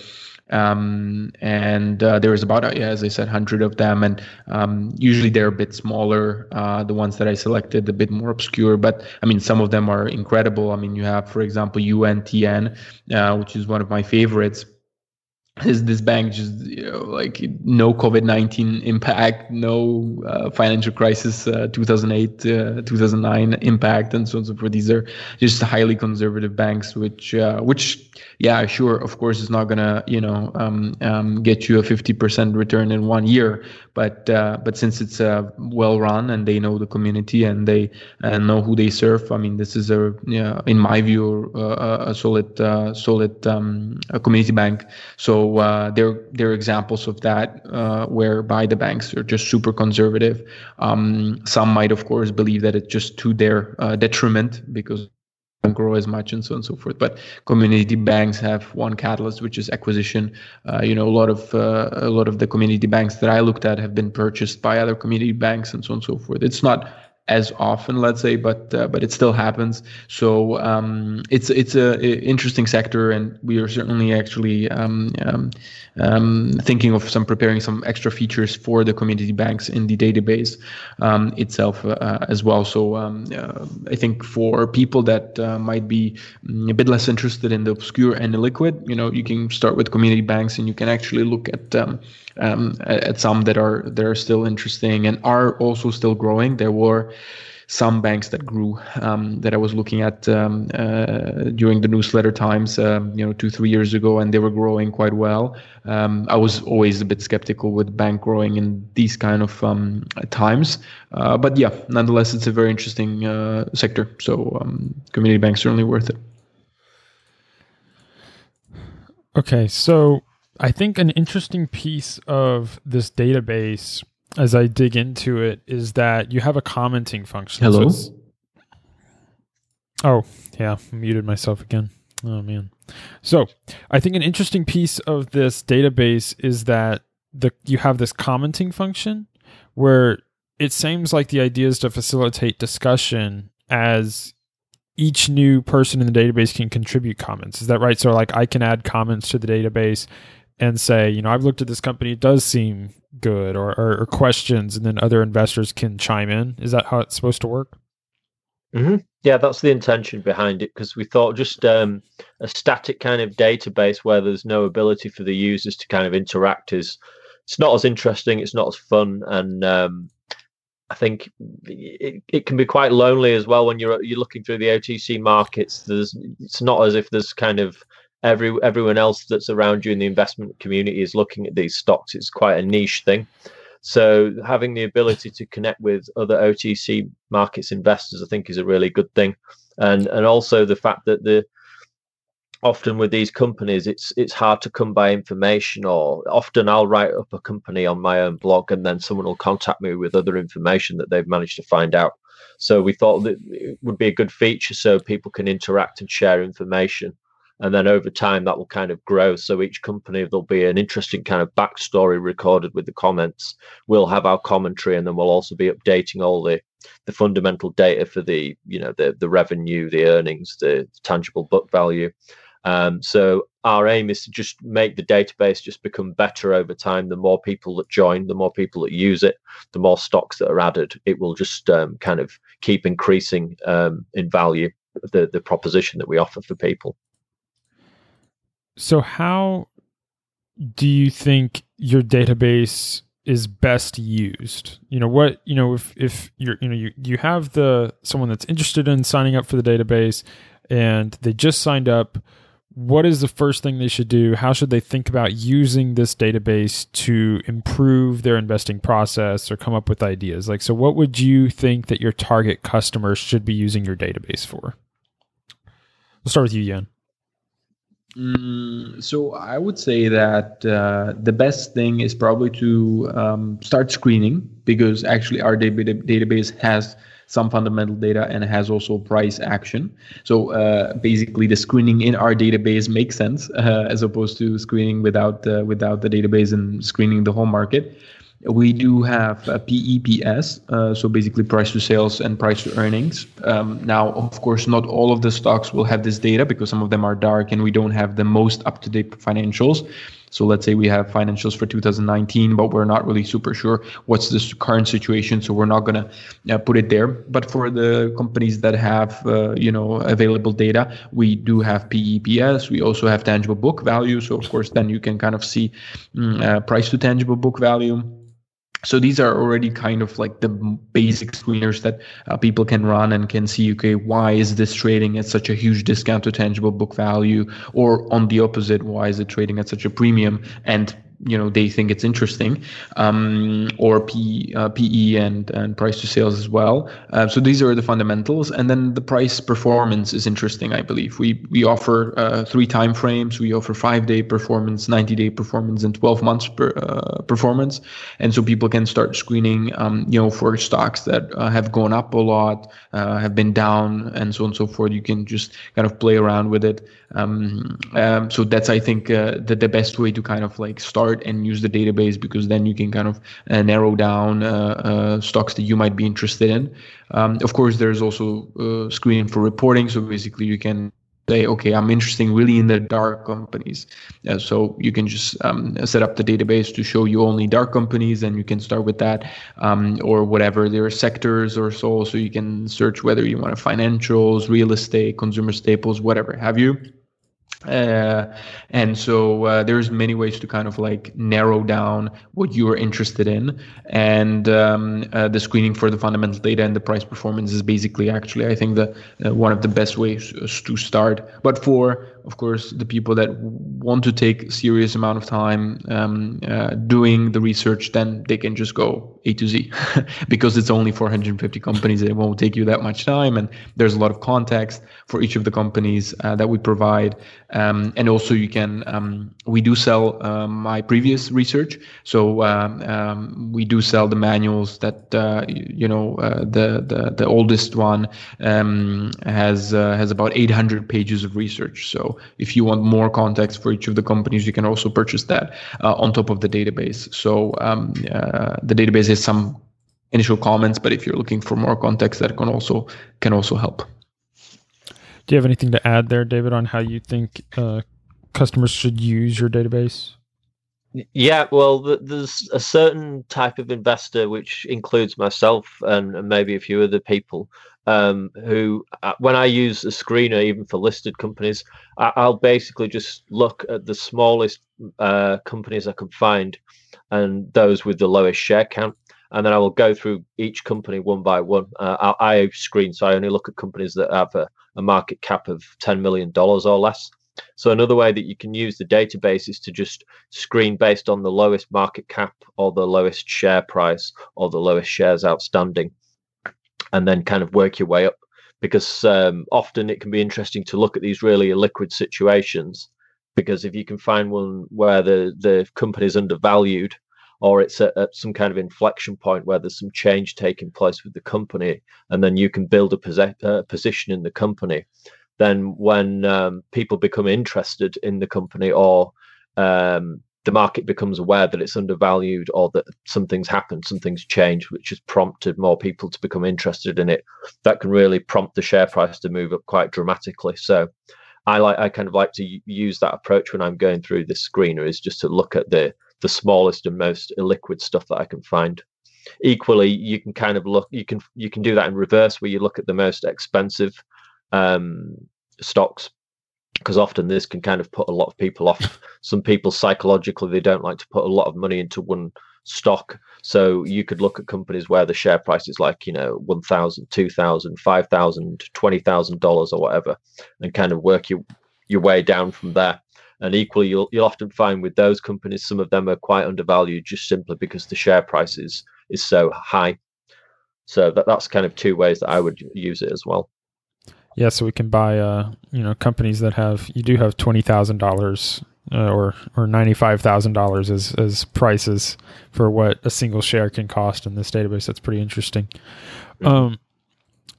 Um, and uh, there was about, as I said, 100 of them. And um, usually they're a bit smaller, uh, the ones that I selected, a bit more obscure. But I mean, some of them are incredible. I mean, you have, for example, UNTN, uh, which is one of my favorites is this bank just you know, like no COVID nineteen impact, no uh, financial crisis, uh, two thousand eight, uh, two thousand nine impact, and so on and so forth. These are just highly conservative banks, which uh, which yeah, sure, of course, it's not gonna you know um, um, get you a fifty percent return in one year, but uh, but since it's uh, well run and they know the community and they know who they serve, I mean, this is a yeah, in my view a solid solid um, a community bank. So uh, there there are examples of that uh, whereby the banks are just super conservative. Um, some might, of course, believe that it's just to their uh, detriment because don't grow as much and so on and so forth. But community banks have one catalyst, which is acquisition. Uh, you know, a lot of uh, a lot of the community banks that I looked at have been purchased by other community banks and so on and so forth. It's not as often, let's say, but uh, but it still happens. So um, it's it's a, a, interesting sector, and we are certainly actually um, um, um, thinking of some preparing some extra features for the community banks in the database um, itself uh, as well. So um, uh, I think for people that uh, might be mm, a bit less interested in the obscure and the liquid, you know, you can start with community banks, and you can actually look at um, at some that are that are still interesting and are also still growing. There were some banks that grew um, that I was looking at um, uh, during the newsletter times, um, you know, two three years ago, and they were growing quite well. Um, I was always a bit skeptical with bank growing in these kind of um, times, uh, but yeah, nonetheless, it's a very interesting uh, sector. So um, community banks certainly worth it. Okay, so I think an interesting piece of this database as I dig into it is that you have a commenting function. Hello. So Oh, yeah, muted myself again. Oh man. So, I think an interesting piece of this database is that the you have this commenting function where it seems like the idea is to facilitate discussion as each new person in the database can contribute comments. Is that right? So like I can add comments to the database and say, you know, I've looked at this company, it does seem good or, or, or questions and then other investors can chime in. Is that how it's supposed to work? Mm-hmm. Yeah, that's the intention behind it because we thought just um, a static kind of database where there's no ability for the users to kind of interact is it's not as interesting, it's not as fun, and um, I think it, it can be quite lonely as well when you're you're looking through the OTC markets. There's it's not as if there's kind of every everyone else that's around you in the investment community is looking at these stocks. It's quite a niche thing. So having the ability to connect with other OTC markets investors, I think, is a really good thing, and and also the fact that the often with these companies it's it's hard to come by information or often I'll write up a company on my own blog and then someone will contact me with other information that they've managed to find out so we thought that it would be a good feature so people can interact and share information and then over time that will kind of grow so each company there'll be an interesting kind of backstory recorded with the comments we'll have our commentary and then we'll also be updating all the the fundamental data for the you know the the revenue the earnings the tangible book value um, so our aim is to just make the database just become better over time. The more people that join, the more people that use it, the more stocks that are added. It will just um, kind of keep increasing um, in value the the proposition that we offer for people. So how do you think your database is best used you know what you know if if you're you know you you have the someone that's interested in signing up for the database and they just signed up what is the first thing they should do? How should they think about using this database to improve their investing process or come up with ideas? Like, so what would you think that your target customers should be using your database for? We'll start with you, Jan. Mm, so I would say that uh, the best thing is probably to um, start screening because actually our database has some fundamental data and has also price action. So uh, basically, the screening in our database makes sense uh, as opposed to screening without uh, without the database and screening the whole market. We do have a PEPS, uh, so basically price to sales and price to earnings. Um, now, of course, not all of the stocks will have this data because some of them are dark and we don't have the most up to date financials. So let's say we have financials for 2019, but we're not really super sure what's the current situation. So we're not going to uh, put it there. But for the companies that have, uh, you know, available data, we do have PEPS. We also have tangible book value. So of course, then you can kind of see mm, uh, price to tangible book value so these are already kind of like the basic screeners that uh, people can run and can see okay why is this trading at such a huge discount to tangible book value? Or on the opposite why is it trading at such a premium? And you know they think it's interesting um, or P, uh, PE and and price to sales as well. Uh, so these are the fundamentals, and then the price performance is interesting. I believe we we offer uh, three time frames. We offer five day performance, ninety day performance, and twelve months per, uh, performance, and so people can start screening. Um, you know for stocks that uh, have gone up a lot, uh, have been down, and so on and so forth. You can just kind of play around with it. Um, um, so that's I think the the best way to kind of like start and use the database because then you can kind of uh, narrow down uh, uh, stocks that you might be interested in. Um, of course, there's also uh, screening for reporting. So basically, you can say, okay, I'm interested really in the dark companies. Uh, so you can just um, set up the database to show you only dark companies, and you can start with that, um, or whatever. There are sectors or so, so you can search whether you want to financials, real estate, consumer staples, whatever have you uh, and so uh, there's many ways to kind of like narrow down what you are interested in. And um, uh, the screening for the fundamental data and the price performance is basically actually i think the uh, one of the best ways to start. But for of course, the people that want to take serious amount of time um, uh, doing the research, then they can just go A to Z because it's only 450 companies. It won't take you that much time, and there's a lot of context for each of the companies uh, that we provide. Um, and also, you can um, we do sell um, my previous research, so um, um, we do sell the manuals that uh, you know uh, the the the oldest one has uh, has about 800 pages of research. So if you want more context for each of the companies, you can also purchase that uh, on top of the database. So um, uh, the database has some initial comments, but if you're looking for more context, that can also can also help. Do you have anything to add there, David, on how you think uh, customers should use your database? Yeah, well, there's a certain type of investor, which includes myself and maybe a few other people, um, who, uh, when I use a screener, even for listed companies, I, will basically just look at the smallest uh, companies I can find and those with the lowest share count. And then I will go through each company one by one. Uh, I, I, screen, so I only look at companies that have a, a market cap of $10 million or less. So another way that you can use the database is to just screen based on the lowest market cap or the lowest share price or the lowest shares outstanding and then kind of work your way up. Because um, often it can be interesting to look at these really liquid situations because if you can find one where the the company is undervalued or it's at, at, some kind of inflection point where there's some change taking place with the company and then you can build a uh, position in the company then when um, people become interested in the company or um, the market becomes aware that it's undervalued or that something's happened, something's changed, which has prompted more people to become interested in it, that can really prompt the share price to move up quite dramatically. So I like I kind of like to use that approach when I'm going through this screener is just to look at the the smallest and most illiquid stuff that I can find. Equally, you can kind of look you can you can do that in reverse where you look at the most expensive um, stocks because often this can kind of put a lot of people off. Some people psychologically they don't like to put a lot of money into one stock. So you could look at companies where the share price is like, you know, 1,000, 2,000, 5,000, 20,000 dollars or whatever and kind of work your your way down from there. And equally you'll you'll often find with those companies some of them are quite undervalued just simply because the share price is is so high. So that, that's kind of two ways that I would use it as well. Yeah, so we can buy, uh, you know, companies that have you do have twenty thousand uh, dollars or or ninety five thousand dollars as as prices for what a single share can cost in this database. That's pretty interesting. Um,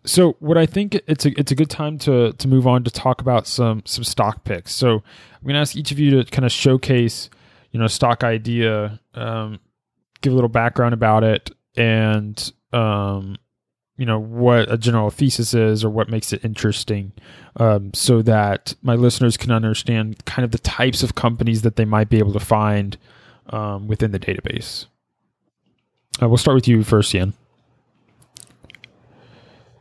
so what I think it's a it's a good time to to move on to talk about some some stock picks. So I'm going to ask each of you to kind of showcase, you know, stock idea, um, give a little background about it, and um, you know what a general thesis is or what makes it interesting um, so that my listeners can understand kind of the types of companies that they might be able to find um, within the database uh, we'll start with you first Jan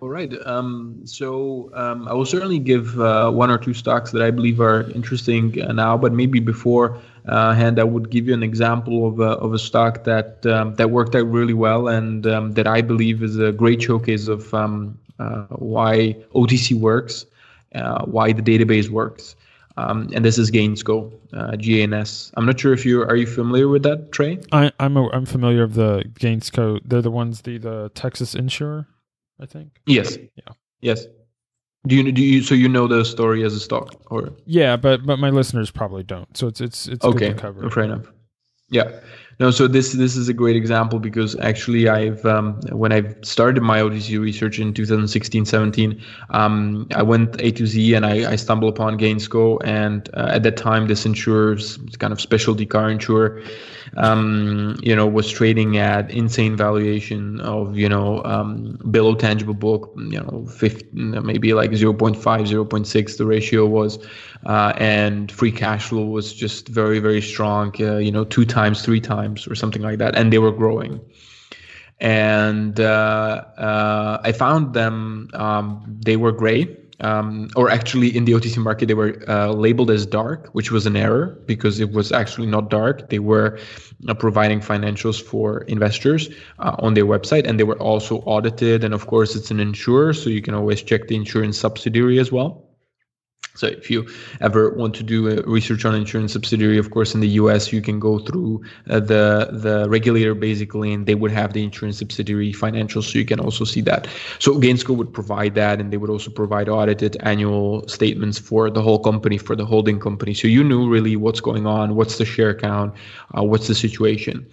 all right. Um, so um, I will certainly give uh, one or two stocks that I believe are interesting uh, now, but maybe before uh, hand, I would give you an example of a, of a stock that um, that worked out really well and um, that I believe is a great showcase of um, uh, why OTC works, uh, why the database works. Um, and this is Gainsco, uh, GANS. I'm not sure if you are you familiar with that, Trey. I, I'm a, I'm familiar of the Gainsco. They're the ones the the Texas insurer. I think. Yes. Yeah. Yes. Do you do you so you know the story as a stock or? Yeah, but but my listeners probably don't. So it's it's it's okay. Fair enough. Yeah. No, so this this is a great example because actually I've um, when I started my OTC research in 2016 17, um, I went A to Z and I, I stumbled upon Gainsco and uh, at that time this insurer's kind of specialty car insurer, um, you know, was trading at insane valuation of you know um, below tangible book, you know, 50, maybe like 0.5, 0.6 the ratio was, uh, and free cash flow was just very very strong, uh, you know, two times, three times or something like that, and they were growing. And uh, uh, I found them; um, they were gray, um, or actually in the OTC market they were uh, labeled as dark, which was an error because it was actually not dark. They were uh, providing financials for investors uh, on their website, and they were also audited. And of course, it's an insurer, so you can always check the insurance subsidiary as well. So if you ever want to do research on insurance subsidiary, of course, in the U.S. you can go through uh, the the regulator basically, and they would have the insurance subsidiary financials, so you can also see that. So Gainsco would provide that, and they would also provide audited annual statements for the whole company, for the holding company. So you knew really what's going on, what's the share count, uh, what's the situation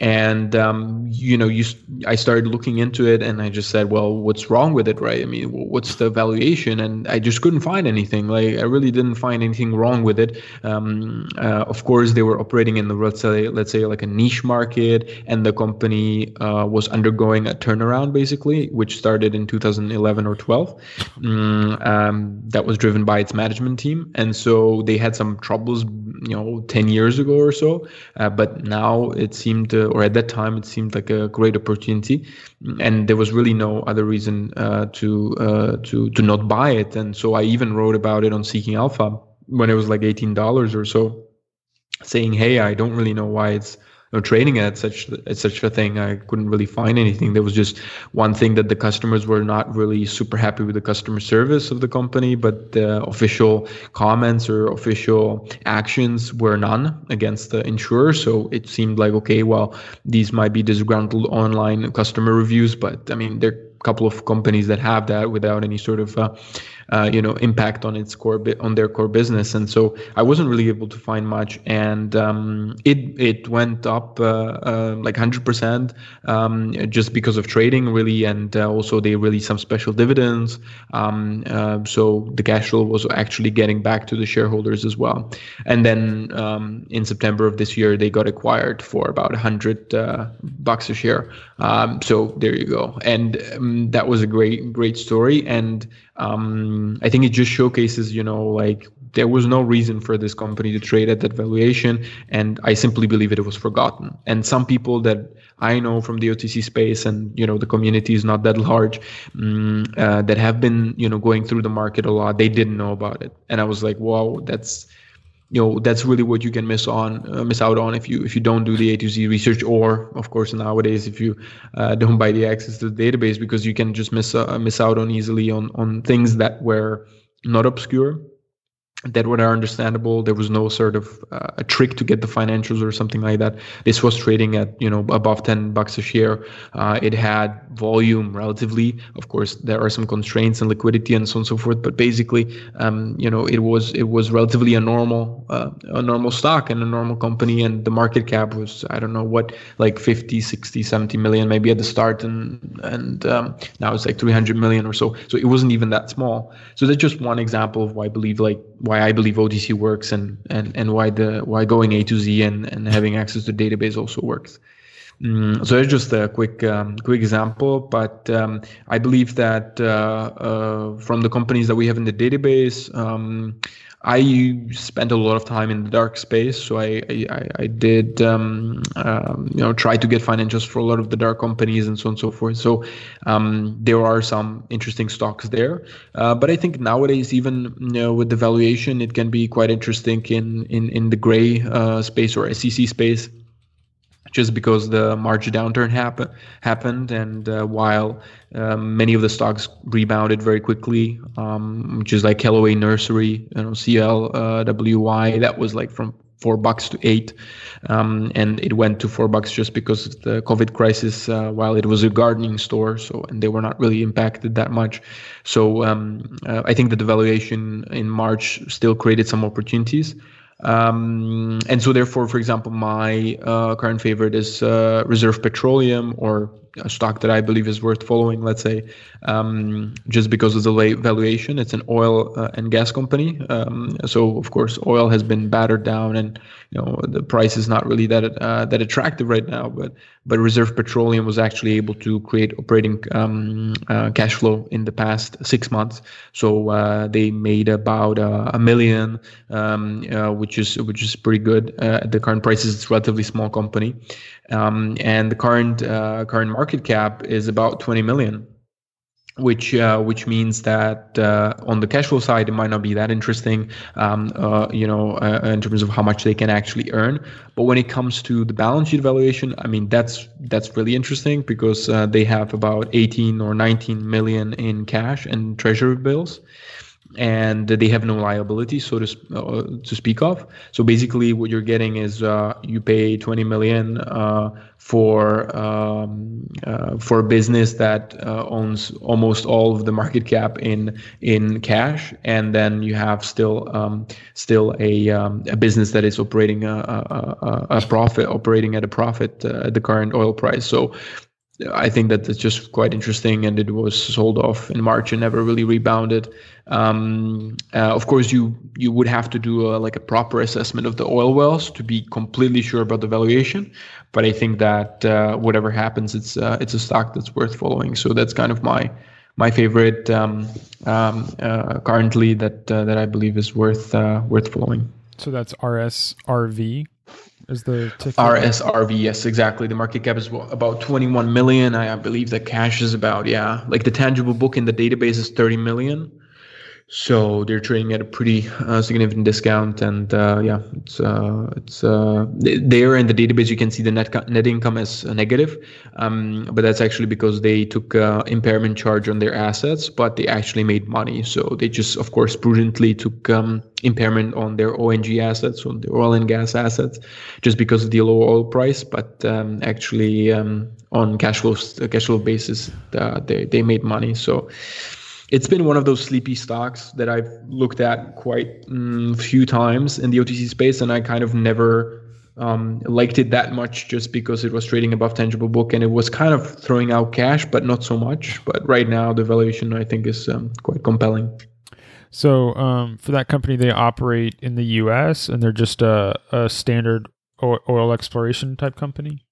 and um, you know you i started looking into it and i just said well what's wrong with it right? I mean what's the valuation? And i just couldn't find anything. Like i really didn't find anything wrong with it. Um, uh, of course they were operating in the let's say let's say like a niche market and the company uh, was undergoing a turnaround basically which started in 2011 or 12 mm, um, that was driven by its management team. And so they had some troubles you know 10 years ago or so. Uh, but now it seemed to or at that time it seemed like a great opportunity. And there was really no other reason uh, to uh, to to not buy it. And so i even wrote about it on seeking alpha when it was like $18 or so saying hey i don't really know why it's know, trading at such at such a thing. I couldn't really find anything. There was just one thing that the customers were not really super happy with the customer service of the company, but the official comments or official actions were none against the insurer. So it seemed like okay, well, these might be disgruntled online customer reviews, but I mean, there are a couple of companies that have that without any sort of uh, uh, you know impact on its core bi- on their core business. And so i wasn't really able to find much. And um, it it went up uh, uh, like 100% um, just because of trading really. And uh, also they released some special dividends. Um, uh, so the cash flow was actually getting back to the shareholders as well. And then um, in september of this year they got acquired for about 100 bucks a share. Um, so there you go. And um, that was a great great story. And um, I think it just showcases, you know, like there was no reason for this company to trade at that valuation, and I simply believe it was forgotten. And some people that I know from the OTC space, and you know, the community is not that large, um, uh, that have been, you know, going through the market a lot, they didn't know about it, and I was like, wow, that's you know that's really what you can miss on uh, miss out on if you if you don't do the A to Z research or of course nowadays if you uh, don't buy the access to the database because you can just miss uh, miss out on easily on on things that were not obscure that were understandable. There was no sort of uh, a trick to get the financials or something like that. This was trading at you know above ten bucks a share. Uh, it had volume relatively. Of course, there are some constraints and liquidity and so on and so forth. But basically, um, you know, it was it was relatively a normal uh, a normal stock and a normal company. And the market cap was I don't know what like 50, 60, 70 million maybe at the start, and and um, now it's like 300 million or so. So it wasn't even that small. So that's just one example of why I believe like why I believe OTC works and and and why the why going A to Z and and having access to database also works. Mm, so it's just a quick um, quick example, but um, I believe that uh, uh, from the companies that we have in the database. Um, I spent a lot of time in the dark space, so I I, I did um, um, you know try to get financials for a lot of the dark companies and so on and so forth. So um, there are some interesting stocks there, uh, but I think nowadays even you know with the valuation, it can be quite interesting in in in the gray uh, space or SEC space just because the March downturn happen, happened, and uh, while um, many of the stocks rebounded very quickly, um, which is like Calloway Nursery, you know, CLWY, that was like from four bucks to eight, um, and it went to four bucks just because of the COVID crisis. Uh, while it was a gardening store, so and they were not really impacted that much. So um, uh, I think the devaluation in March still created some opportunities. Um, and so, therefore, for example, my uh, current favorite is uh, Reserve Petroleum or a stock that I believe is worth following, let's say, um, just because of the valuation. It's an oil uh, and gas company. Um, so, of course, oil has been battered down and, you know, the price is not really that uh, that attractive right now. But but Reserve Petroleum was actually able to create operating um, uh, cash flow in the past six months. So uh, they made about uh, a million, um, uh, which is which is pretty good. at the current prices, it's a relatively small company. Um, and the current uh, current market cap is about 20 million which uh, which means that uh, on the cash flow side it might not be that interesting um, uh, you know uh, in terms of how much they can actually earn. But when it comes to the balance sheet valuation I mean that's that's really interesting because uh, they have about 18 or 19 million in cash and treasury bills and they have no liability, so to uh, to speak of. So basically, what you're getting is uh, you pay 20 million uh, for um, uh, for a business that uh, owns almost all of the market cap in in cash, and then you have still um, still a um, a business that is operating a, a, a profit, operating at a profit uh, at the current oil price. So I think that that's just quite interesting, and it was sold off in March and never really rebounded. Um, uh, of course, you you would have to do a, like a proper assessment of the oil wells to be completely sure about the valuation. But I think that uh, whatever happens, it's uh, it's a stock that's worth following. So that's kind of my my favorite um, um, uh, currently that uh, that I believe is worth uh, worth following. So that's RSRV is the ticket? RSRV, yes, exactly. The market cap is about 21 million. I believe the cash is about, yeah, like the tangible book in the database is 30 million. So they're trading at a pretty uh, significant discount, and uh, yeah, it's uh, it's uh, there in the database. You can see the net net income as negative, um, but that's actually because they took uh, impairment charge on their assets, but they actually made money. So they just, of course, prudently took um, impairment on their ONG assets, on the oil and gas assets, just because of the low oil price. But um, actually, um, on cash flow cash flow basis, uh, they they made money. So it's been one of those sleepy stocks that I've looked at quite mm, few times in the OTC space, and I kind of never um, liked it that much just because it was trading above tangible book and it was kind of throwing out cash, but not so much. But right now, the valuation I think is um, quite compelling. So um, for that company, they operate in the U.S. and they're just a, a standard oil exploration type company.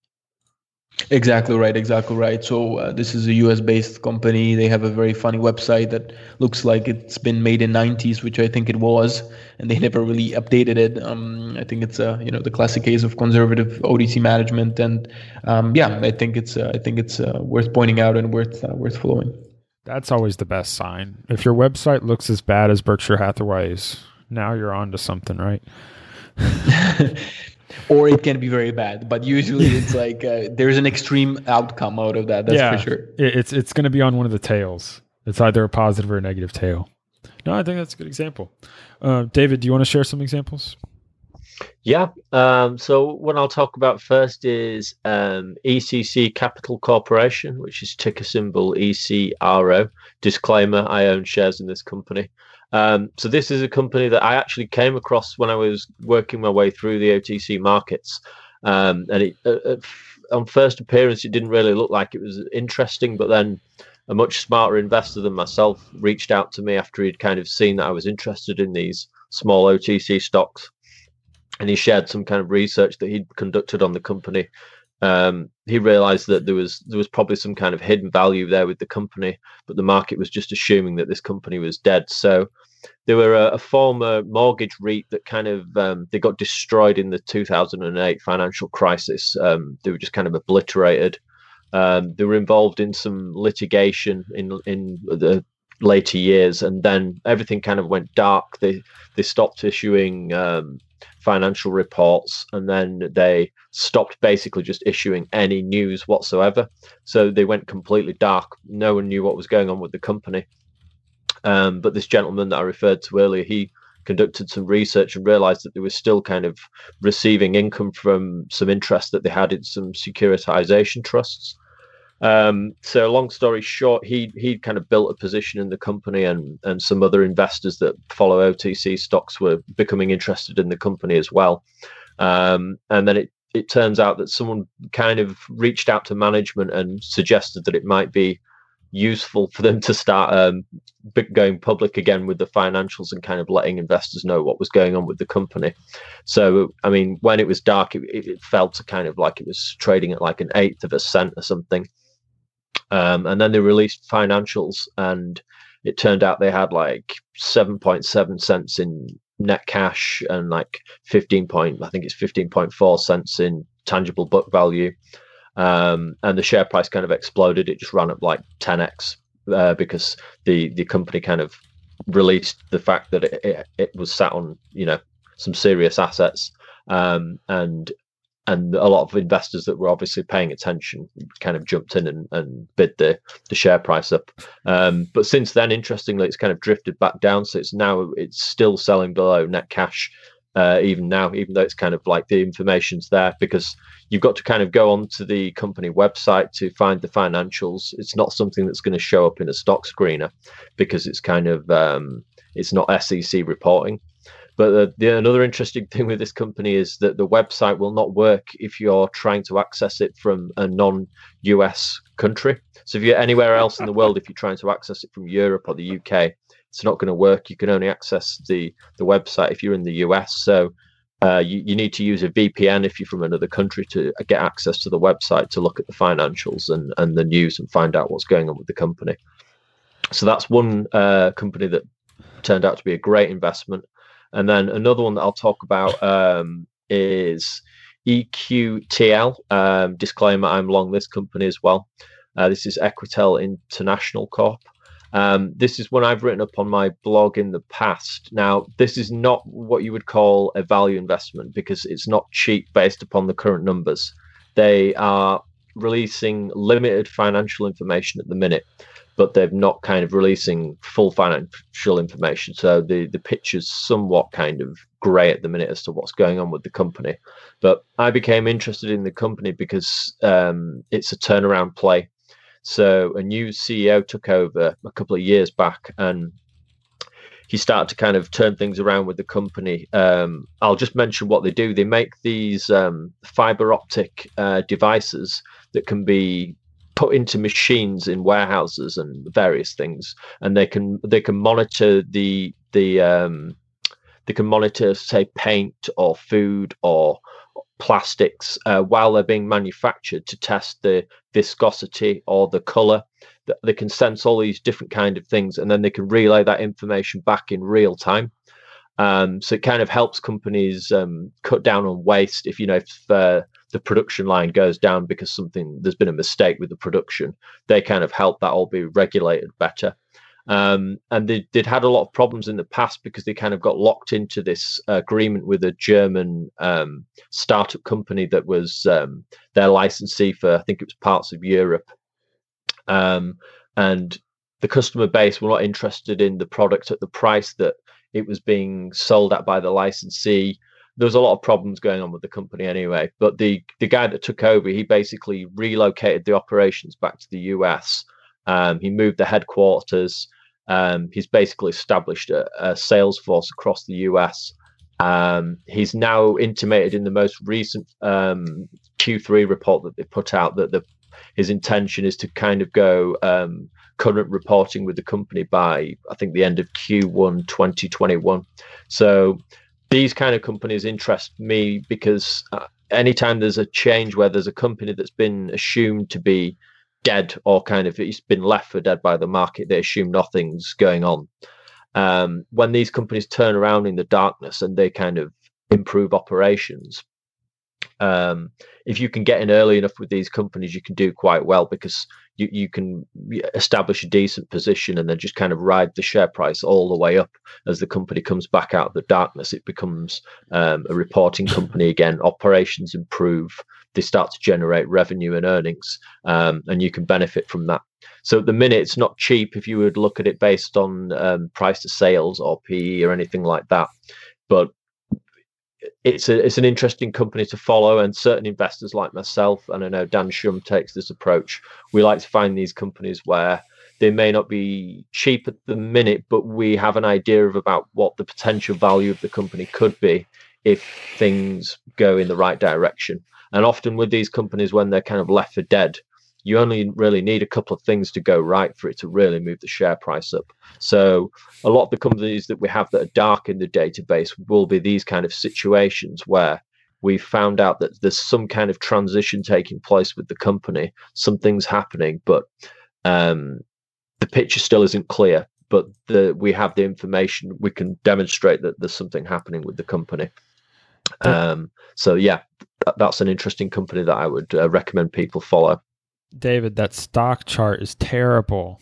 Exactly right, exactly right. So uh, this is a US based company. They have a very funny website that looks like it's been made in 90s, which I think it was, and they never really updated it. Um, I think it's a you know the classic case of conservative OTC management, and um, yeah, I think it's uh, I think it's uh, worth pointing out and worth uh, worth following. That's always the best sign. If your website looks as bad as Berkshire Hathaway's, now you're on to something, right? or it can be very bad. But usually it's like uh, there's an extreme outcome out of that. That's yeah, for sure. It's it's going to be on one of the tails. It's either a positive or a negative tail. No, I think that's a good example. Uh, David, do you want to share some examples? Yeah. Um, so what I'll talk about first is um, ECC Capital Corporation, which is ticker symbol ECRO. Disclaimer: I own shares in this company. Um, so this is a company that I actually came across when I was working my way through the OTC markets, um, and it, uh, uh on first appearance it didn't really look like it was interesting, but then a much smarter investor than myself reached out to me after he'd kind of seen that I was interested in these small OTC stocks, and he shared some kind of research that he'd conducted on the company. Um, he realized that there was there was probably some kind of hidden value there with the company, but the market was just assuming that this company was dead. So they were a, a former mortgage REIT that kind of um, they got destroyed in the 2008 financial crisis. Um, they were just kind of obliterated. Um, they were involved in some litigation in in the later years, and then everything kind of went dark. They they stopped issuing um, financial reports, and then they stopped basically just issuing any news whatsoever. So they went completely dark. No one knew what was going on with the company. Um, but this gentleman that I referred to earlier, he conducted some research and realized that they were still kind of receiving income from some interest that they had in some securitization trusts. Um, so long story short, he he kind of built a position in the company, and and some other investors that follow OTC stocks were becoming interested in the company as well. Um, and then it it turns out that someone kind of reached out to management and suggested that it might be useful for them to start um, going public again with the financials and kind of letting investors know what was going on with the company. So, I mean, when it was dark, it, it felt kind of like it was trading at like an eighth of a cent or something. Um, and then they released financials, and it turned out they had like 7.7 cents in net cash and like 15 point, I think it's 15.4 cents in tangible book value. Um, and the share price kind of exploded. It just ran up like 10x uh, because the the company kind of released the fact that it, it, it was sat on you know some serious assets um, and and a lot of investors that were obviously paying attention kind of jumped in and, and bid the, the share price up. Um, but since then, interestingly, it's kind of drifted back down. So it's now it's still selling below net cash. Uh, even now, even though it's kind of like the information's there, because you've got to kind of go onto the company website to find the financials. It's not something that's going to show up in a stock screener because it's kind of um, it's not SEC reporting. But the, the, another interesting thing with this company is that the website will not work if you're trying to access it from a non-US country. So if you're anywhere else in the world, if you're trying to access it from Europe or the UK, it's not going to work. You can only access the the website if you're in the US. So uh, you, you need to use a VPN if you're from another country to get access to the website to look at the financials and, and the news and find out what's going on with the company. So that's one uh, company that turned out to be a great investment. And then another one that I'll talk about um, is EQTL. Um, disclaimer: I'm long this company as well. Uh, this is Equitel International Corp. Um, this is one I've written up on my blog in the past. Now, this is not what you would call a value investment because it's not cheap based upon the current numbers. They are releasing limited financial information at the minute but they're not kind of releasing full financial information. So the the picture's somewhat kind of grey at the minute as to what's going on with the company. But I became interested in the company because um, it's a turnaround play. So a new CEO took over a couple of years back and he started to kind of turn things around with the company. Um, I'll just mention what they do. They make these um, fiber optic uh, devices that can be put into machines in warehouses and various things, and they can they can monitor the the um, they can monitor say paint or food or plastics uh, while they're being manufactured to test the viscosity or the color. They can sense all these different kind of things and then they can relay that information back in real time. Um, so it kind of helps companies um, cut down on waste if you know if uh, the production line goes down because something there's been a mistake with the production. They kind of help that all be regulated better. Um, and they, would had a lot of problems in the past because they kind of got locked into this agreement with a German um, startup company that was um, their licensee for, I think it was parts of Europe. Um, and the customer base were not interested in the product at the price that it was being sold at by the licensee there was a lot of problems going on with the company anyway. But the the guy that took over, he basically relocated the operations back to the US. Um, he moved the headquarters. Um, he's basically established a, a, sales force across the US. Um, he's now intimated in the most recent um, Q3 report that they put out that the, his intention is to kind of go um, current reporting with the company by I think the end of Q1 2021. So these kind of companies interest me because uh, anytime there's a change where there's a company that's been assumed to be dead or kind of it's been left for dead by the market, they assume nothing's going on. Um, when these companies turn around in the darkness and they kind of improve operations, um, if you can get in early enough with these companies, you can do quite well because you, you can establish a decent position and then just kind of ride the share price all the way up as the company comes back out of the darkness. It becomes um, a reporting company again. Operations improve. They start to generate revenue and earnings, um, and you can benefit from that. So at the minute, it's not cheap if you would look at it based on um, price to sales or PE or anything like that. But it's a it's an interesting company to follow, and certain investors like myself, and I know Dan Shum takes this approach. We like to find these companies where they may not be cheap at the minute, but we have an idea of about what the potential value of the company could be if things go in the right direction. And often with these companies, when they're kind of left for dead, you only really need a couple of things to go right for it to really move the share price up. So a lot of the companies that we have that are dark in the database will be these kind of situations where we've found out that there's some kind of transition taking place with the company, something's happening, but um, the picture still isn't clear. But the, we have the information, we can demonstrate that there's something happening with the company. Um, so yeah, that's an interesting company that I would uh, recommend people follow. David, that stock chart is terrible.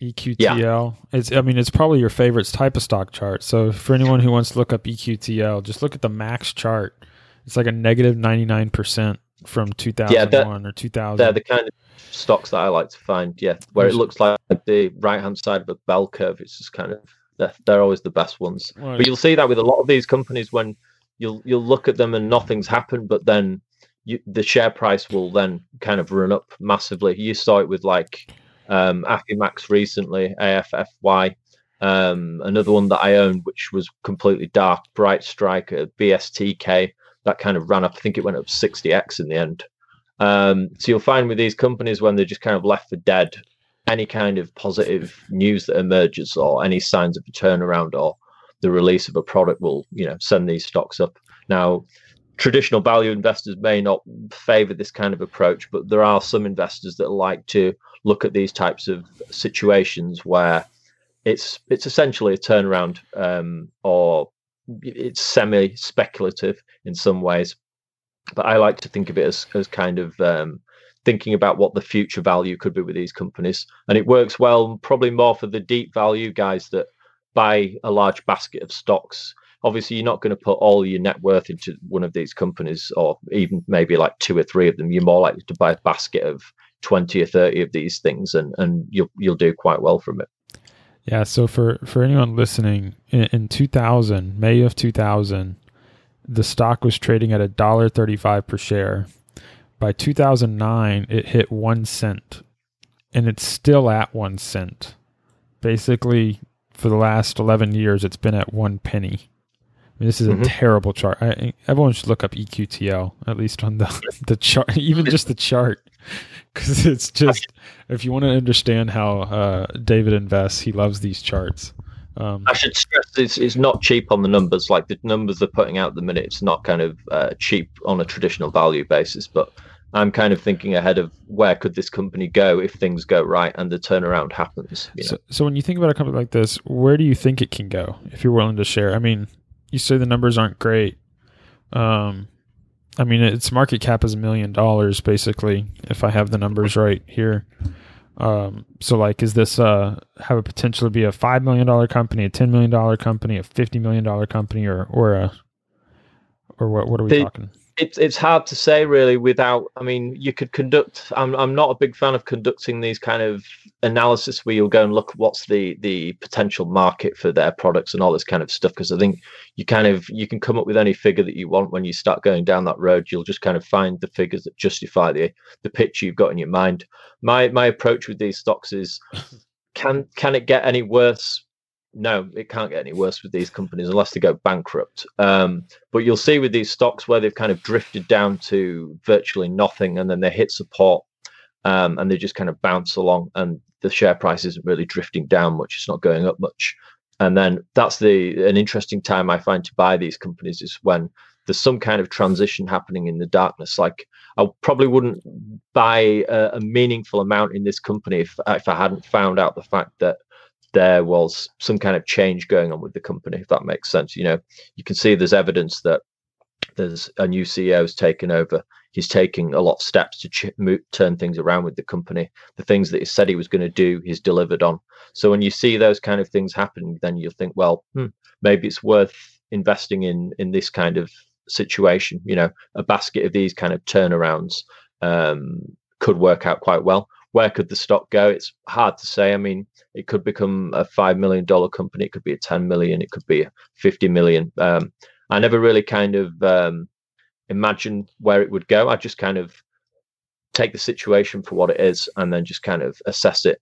EQTL. Yeah. It's I mean it's probably your favorite type of stock chart. So for anyone who wants to look up EQTL, just look at the max chart. It's like a negative ninety nine percent from two thousand one or two thousand. They're the kind of stocks that I like to find. Yeah, where it looks like the right hand side of a bell curve. It's just kind of they're, they're always the best ones. Right. But you'll see that with a lot of these companies when you'll you'll look at them and nothing's happened, but then you, the share price will then kind of run up massively. You saw it with like um, Affymax recently, AFFY. Um, another one that I owned, which was completely dark, Bright Strike, BSTK, that kind of ran up. I think it went up 60x in the end. Um, so you'll find with these companies when they're just kind of left for dead, any kind of positive news that emerges or any signs of a turnaround or the release of a product will, you know, send these stocks up. Now, traditional value investors may not favor this kind of approach, but there are some investors that like to look at these types of situations where it's it's essentially a turnaround um, or it's semi speculative in some ways. But I like to think of it as, as kind of um, thinking about what the future value could be with these companies. And it works well, probably more for the deep value guys that buy a large basket of stocks obviously you're not going to put all your net worth into one of these companies or even maybe like two or three of them. You're more likely to buy a basket of 20 or 30 of these things and and you'll you'll do quite well from it. Yeah so for for anyone listening in, in 2000 may of 2000 the stock was trading at a dollar 35 per share. By 2009 it hit 1 cent and it's still at 1 cent. Basically for the last 11 years it's been at 1 penny mean, this is mm-hmm. a terrible chart. I, everyone should look up EQTL at least on the the chart, even just the chart, because it's just if you want to understand how uh, David invests, he loves these charts. Um, I should stress it's, it's not cheap on the numbers. Like the numbers they're putting out at the minute, it's not kind of uh, cheap on a traditional value basis. But I'm kind of thinking ahead of where could this company go if things go right and the turnaround happens. You know? so, so when you think about a company like this, where do you think it can go? If you're willing to share, I mean, you say the numbers aren't great. Um, I mean, its market cap is a million dollars, basically, if I have the numbers right here. Um, so like, is this uh have a potential to be a five million dollar company, a ten million dollar company, a fifty million dollar company, or or a or what? What are we the, talking? It's it's hard to say really without i mean you could conduct i'm i'm not a big fan of conducting these kind of analysis where you'll go and look what's the the potential market for their products and all this kind of stuff because i think you kind of you can come up with any figure that you want when you start going down that road. You'll just kind of find the figures that justify the the picture you've got in your mind. My my approach with these stocks is can can it get any worse no, it can't get any worse with these companies unless they go bankrupt. Um, but you'll see with these stocks where they've kind of drifted down to virtually nothing and then they hit support um, and they just kind of bounce along and the share price isn't really drifting down much. It's not going up much. And then that's the an interesting time I find to buy these companies is when there's some kind of transition happening in the darkness. Like I probably wouldn't buy a, a meaningful amount in this company if if I hadn't found out the fact that there was some kind of change going on with the company, if that makes sense. You know, you can see there's evidence that there's a new CEO's taken over. He's taking a lot of steps to ch- move, turn things around with the company. The things that he said he was going to do, he's delivered on. So when you see those kind of things happen, then you'll think, well, hmm, maybe it's worth investing in in this kind of situation. You know, a basket of these kind of turnarounds um, could work out quite well where could the stock go? It's hard to say. I mean, it could become a five million dollar company. It could be a ten million. It could be a fifty million. Um, I never really kind of um, imagined where it would go. I just kind of take the situation for what it is, and then just kind of assess it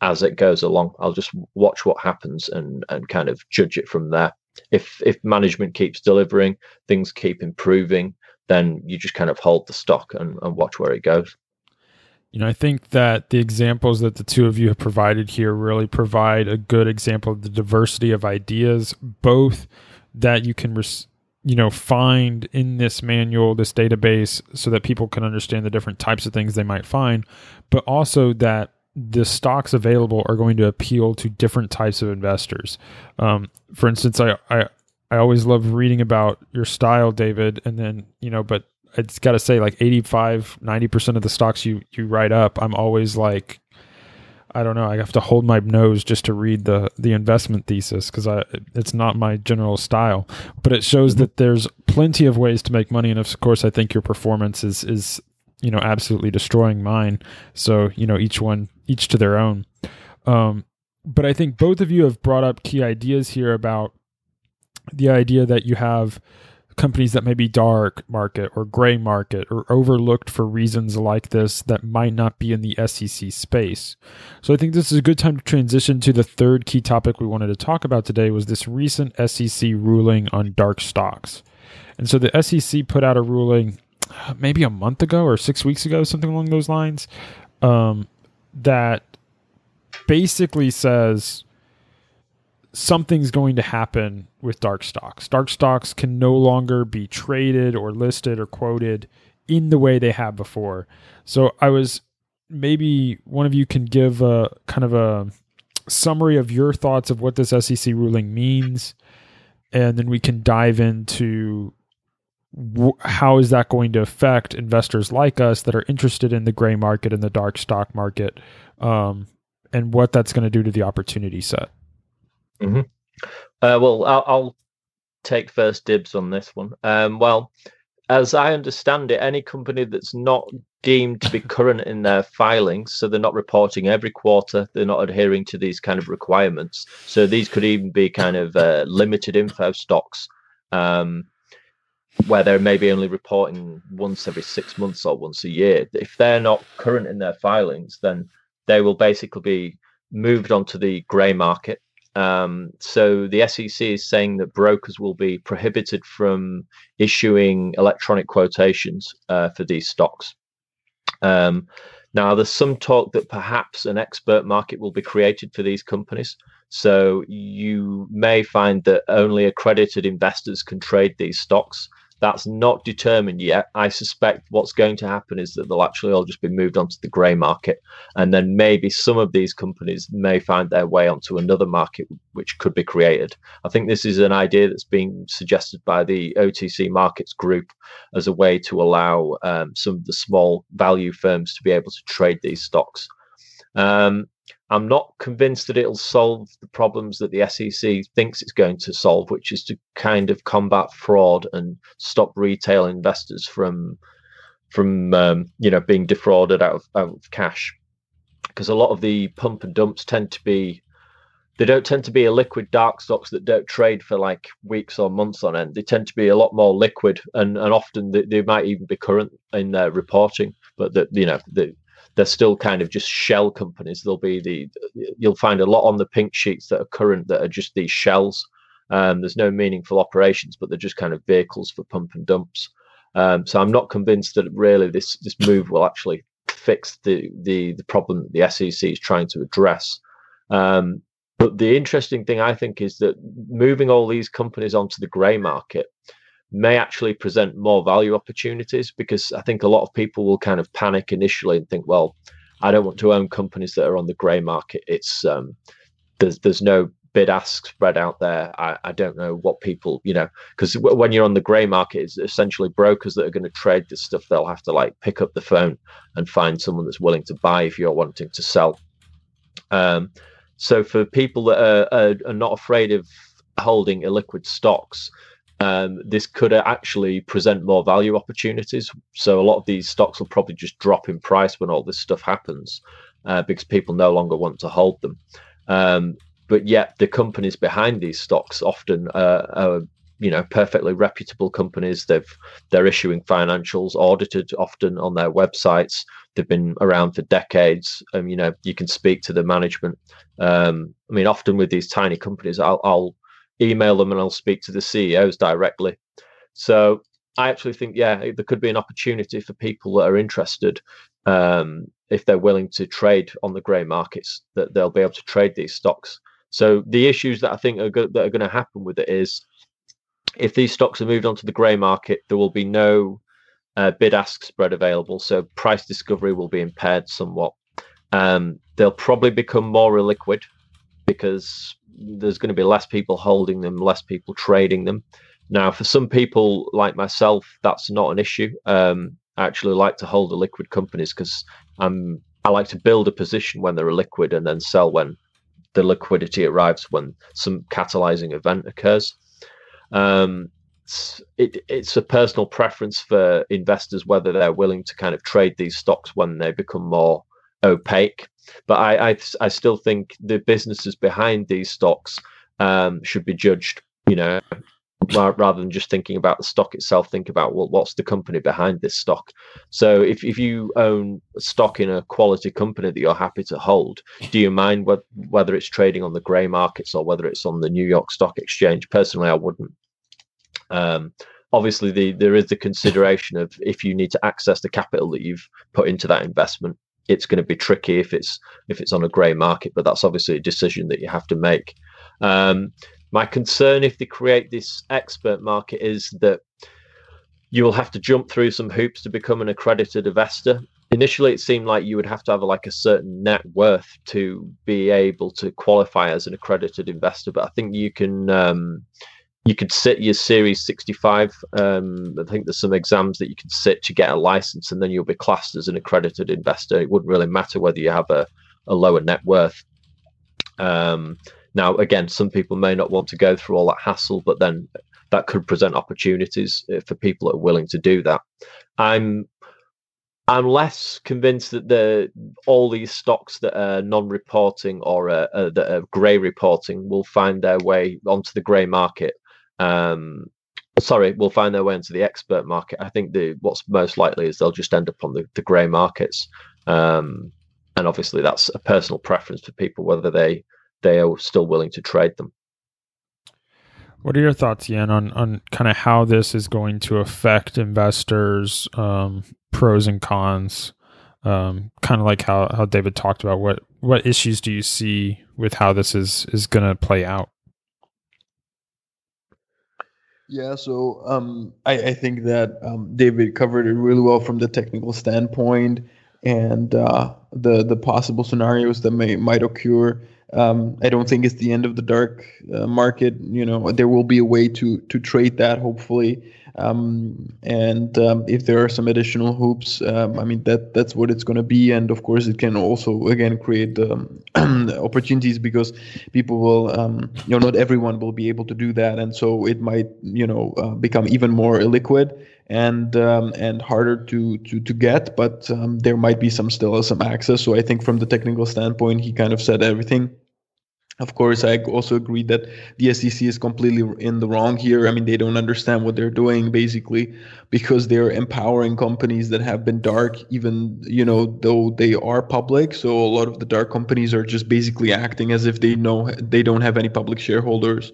as it goes along. I'll just watch what happens and and kind of judge it from there. If if management keeps delivering, things keep improving, then you just kind of hold the stock and, and watch where it goes. You know, I think that the examples that the two of you have provided here really provide a good example of the diversity of ideas, both that you can, res- you know, find in this manual, this database, so that people can understand the different types of things they might find, but also that the stocks available are going to appeal to different types of investors. Um, for instance, I, I I always love reading about your style, David, and then you know, but it's got to say like 85 90% of the stocks you you write up i'm always like i don't know i have to hold my nose just to read the the investment thesis because i it's not my general style but it shows mm-hmm. that there's plenty of ways to make money, and of course, I think your performance is is you know absolutely destroying mine. So you know each one each to their own. Um, but I think both of you have brought up key ideas here about the idea that you have companies that may be dark market or gray market or overlooked for reasons like this that might not be in the SEC space. So I think this is a good time to transition to the third key topic we wanted to talk about today was this recent SEC ruling on dark stocks. And so the SEC put out a ruling maybe a month ago or six weeks ago, something along those lines, um, that basically says something's going to happen with dark stocks. Dark stocks can no longer be traded or listed or quoted in the way they have before. So I was maybe one of you can give a kind of a summary of your thoughts of what this SEC ruling means and then we can dive into how is that going to affect investors like us that are interested in the gray market and the dark stock market, um, and what that's going to do to the opportunity set? Mm-hmm. Uh, well, I'll, I'll, take first dibs on this one. Um, well, as I understand it, any company that's not deemed to be current in their filings, so they're not reporting every quarter, they're not adhering to these kind of requirements. So these could even be kind of uh, limited info stocks. Um, where they're maybe only reporting once every six months or once a year. If they're not current in their filings, then they will basically be moved onto the grey market. Um, so the SEC is saying that brokers will be prohibited from issuing electronic quotations uh, for these stocks. Um, now, there's some talk that perhaps an expert market will be created for these companies. So you may find that only accredited investors can trade these stocks. That's not determined yet. I suspect what's going to happen is that they'll actually all just be moved onto the grey market. And then maybe some of these companies may find their way onto another market which could be created. I think this is an idea that's being suggested by the OTC Markets Group as a way to allow um, some of the small value firms to be able to trade these stocks. Um, I'm not convinced that it'll solve the problems that the SEC thinks it's going to solve, which is to kind of combat fraud and stop retail investors from from um, you know being defrauded out of, out of cash. Because a lot of the pump and dumps tend to be they don't tend to be a liquid dark stocks that don't trade for like weeks or months on end. They tend to be a lot more liquid and, and often they, they might even be current in their reporting, but that you know the they're still kind of just shell companies. There'll be the you'll find a lot on the pink sheets that are current that are just these shells. Um, there's no meaningful operations, but they're just kind of vehicles for pump and dumps. Um, so I'm not convinced that really this this move will actually fix the the the problem that the SEC is trying to address. Um, but the interesting thing I think is that moving all these companies onto the grey market may actually present more value opportunities because I think a lot of people will kind of panic initially and think, well, I don't want to own companies that are on the grey market. It's um, there's there's no bid ask spread out there. I, I don't know what people, you know, because w- when you're on the grey market, it's essentially brokers that are going to trade this stuff. They'll have to like pick up the phone and find someone that's willing to buy if you're wanting to sell. Um, so for people that are, are, are not afraid of holding illiquid stocks, um, this could actually present more value opportunities. So a lot of these stocks will probably just drop in price when all this stuff happens uh, because people no longer want to hold them. Um, but yet the companies behind these stocks often uh, are you know perfectly reputable companies they've they're issuing financials audited often on their websites they've been around for decades um, you know you can speak to the management um, i mean often with these tiny companies I'll, I'll email them and I'll speak to the CEOs directly. So I actually think, yeah, there could be an opportunity for people that are interested, um, if they're willing to trade on the grey markets, that they'll be able to trade these stocks. So the issues that I think are go- that are going to happen with it is, if these stocks are moved onto the grey market, there will be no uh, bid-ask spread available, so price discovery will be impaired somewhat. Um, they'll probably become more illiquid because there's going to be less people holding them, less people trading them. Now, for some people like myself, that's not an issue. Um, I actually like to hold the liquid companies because I'm I like to build a position when they're liquid and then sell when the liquidity arrives when some catalyzing event occurs. Um, it's it, it's a personal preference for investors whether they're willing to kind of trade these stocks when they become more opaque. But I I, I still think the businesses behind these stocks um, should be judged. You know, rather than just thinking about the stock itself, think about well, what's the company behind this stock. So if, if you own stock in a quality company that you're happy to hold, do you mind whether it's trading on the grey markets or whether it's on the New York Stock Exchange? Personally, I wouldn't. Um, obviously, the, there is the consideration of if you need to access the capital that you've put into that investment, it's going to be tricky if it's if it's on a grey market. But that's obviously a decision that you have to make. Um, my concern if they create this expert market is that you will have to jump through some hoops to become an accredited investor. Initially, it seemed like you would have to have like a certain net worth to be able to qualify as an accredited investor. But I think you can um, you could sit your Series 65. Um, I think there's some exams that you can sit to get a license, and then you'll be classed as an accredited investor. It wouldn't really matter whether you have a, a lower net worth. Um, now, again, some people may not want to go through all that hassle, but then that could present opportunities uh, for people that are willing to do that. I'm I'm less convinced that the all these stocks that are non-reporting or uh, uh, that are grey reporting will find their way onto the grey market. Um, sorry, will find their way into the expert market. I think the what's most likely is they'll just end up on the, the grey markets. Um, and obviously, that's a personal preference for people whether they they are still willing to trade them. What are your thoughts, Jan, on on kind of how this is going to affect investors, um, pros and cons? Um, kind of like how, how David talked about. What what issues do you see with how this is is going to play out? Yeah, so um, I, I, think that um, David covered it really well from the technical standpoint and uh, the the possible scenarios that may might occur. Um, I don't think it's the end of the dark uh, market. You know, there will be a way to to trade that, hopefully. Um, and um, if there are some additional hoops, um, I mean that that's what it's going to be. And of course, it can also again create um, opportunities because people will, um, you know, not everyone will be able to do that, and so it might, you know, uh, become even more illiquid and um, and harder to to to get. But there might be some still some access. So I think from the technical standpoint, he kind of said everything. Of course, I also agree that the SEC is completely in the wrong here. I mean, they don't understand what they're doing basically because they're empowering companies that have been dark, even you know though they are public. So a lot of the dark companies are just basically acting as if they know they don't have any public shareholders,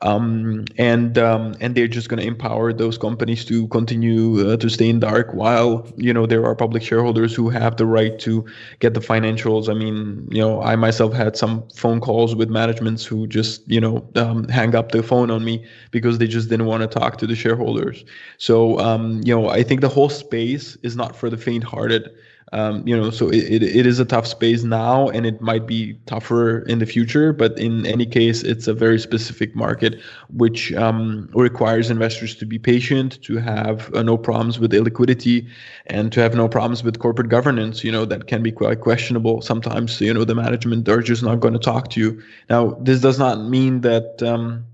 um, and um, and they're just going to empower those companies to continue uh, to stay in dark while you know there are public shareholders who have the right to get the financials. I mean, you know, I myself had some phone calls with managements who just you know um, hang up the phone on me because they just didn't want to talk to the shareholders. So um, you know I think the whole space is not for the faint-hearted. Um, you know, so it, it, it is a tough space now, and it might be tougher in the future. But in any case, it's a very specific market, which um, requires investors to be patient, to have uh, no problems with illiquidity, and to have no problems with corporate governance. You know, that can be quite questionable sometimes. You know, the management are just not going to talk to you. Now, this does not mean that. Um,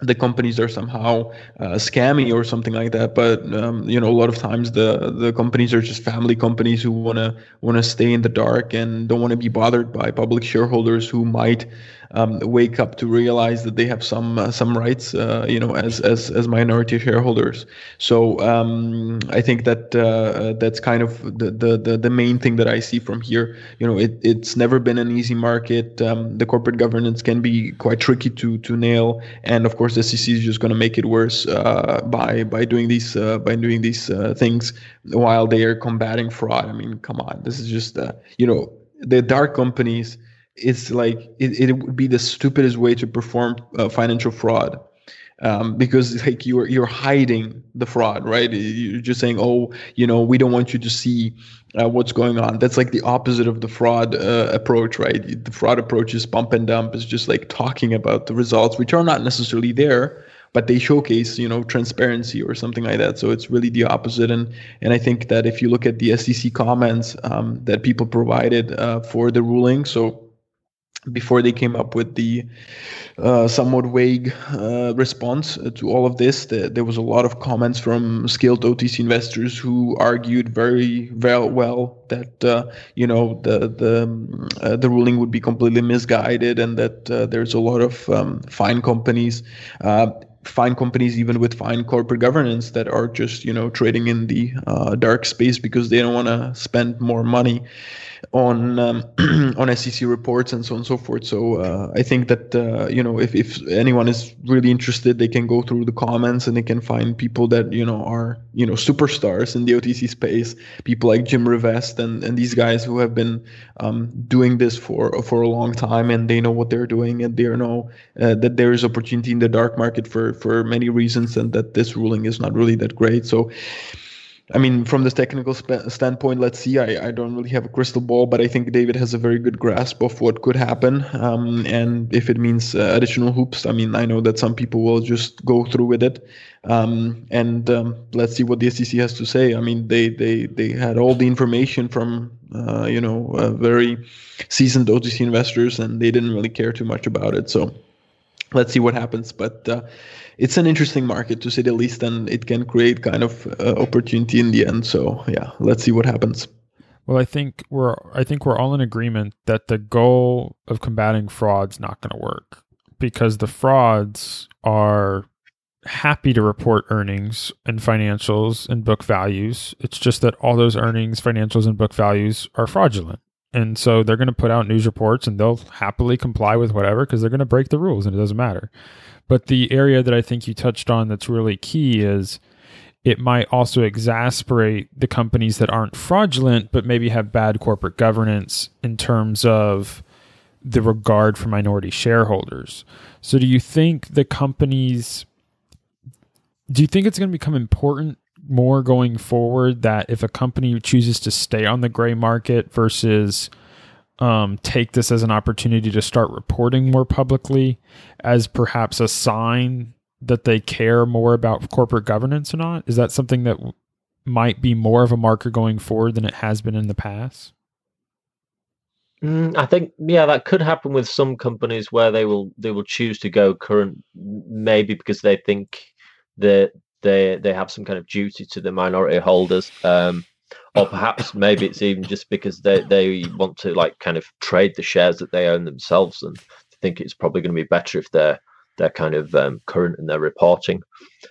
the companies are somehow uh, scammy or something like that but um, you know a lot of times the the companies are just family companies who want to stay in the dark and don't want to be bothered by public shareholders who might um, wake up to realize that they have some uh, some rights, uh, you know, as as as minority shareholders. So um, I think that uh, that's kind of the, the, the main thing that I see from here. You know, it, it's never been an easy market. Um, the corporate governance can be quite tricky to to nail, and of course, the SEC is just going to make it worse uh, by by doing these uh, by doing these uh, things while they are combating fraud. I mean, come on, this is just you know the dark companies it's like it, it would be the stupidest way to perform uh, financial fraud. Um, because like you're you're hiding the fraud right? You're just saying oh you know we don't want you to see uh, what's going on. That's like the opposite of the fraud uh, approach right? The fraud approach is pump and dump. Is just like talking about the results which are not necessarily there but they showcase you know transparency or something like that. So it's really the opposite. And and i think that if you look at the sec comments um, that people provided uh, for the ruling so before they came up with the uh, somewhat vague uh, response to all of this. The, there was a lot of comments from skilled OTC investors who argued very well, well that uh, you know the the uh, the ruling would be completely misguided and that uh, there's a lot of um, fine companies. Uh, fine companies even with fine corporate governance that are just you know trading in the dark space because they don't want to spend more money on um, on SEC reports and so on and so forth. So uh, I think that uh, you know if, if anyone is really interested, they can go through the comments and they can find people that you know are you know superstars in the OTC space. People like Jim Revest and and these guys who have been um, doing this for for a long time and they know what they're doing and they know uh, that there is opportunity in the dark market for for many reasons and that this ruling is not really that great. So I mean, from this technical sp- standpoint, let's see. I, I don't really have a crystal ball, but I think David has a very good grasp of what could happen. Um, and if it means uh, additional hoops, I mean, I know that some people will just go through with it. Um, and um, let's see what the SEC has to say. I mean, they they they had all the information from uh, you know uh, very seasoned OTC investors, and they didn't really care too much about it. So let's see what happens. But uh, it's an interesting market to say the least, and it can create kind of uh, opportunity in the end. So yeah, let's see what happens. Well, I think we're I think we're all in agreement that the goal of combating fraud's not going to work because the frauds are happy to report earnings and financials and book values. It's just that all those earnings, financials, and book values are fraudulent. And so they're going to put out news reports and they'll happily comply with whatever because they're going to break the rules and it doesn't matter. But the area that I think you touched on that's really key is it might also exasperate the companies that aren't fraudulent, but maybe have bad corporate governance in terms of the regard for minority shareholders. So, do you think the companies, do you think it's going to become important more going forward that if a company chooses to stay on the gray market versus um, take this as an opportunity to start reporting more publicly as perhaps a sign that they care more about corporate governance or not? Is that something that might be more of a marker going forward than it has been in the past? Mm, I think yeah, that could happen with some companies where they will they will choose to go current, maybe because they think that they they have some kind of duty to the minority holders. Um, or perhaps maybe it's even just because they they want to like kind of trade the shares that they own themselves and think it's probably going to be better if they're they're kind of um, current in their reporting.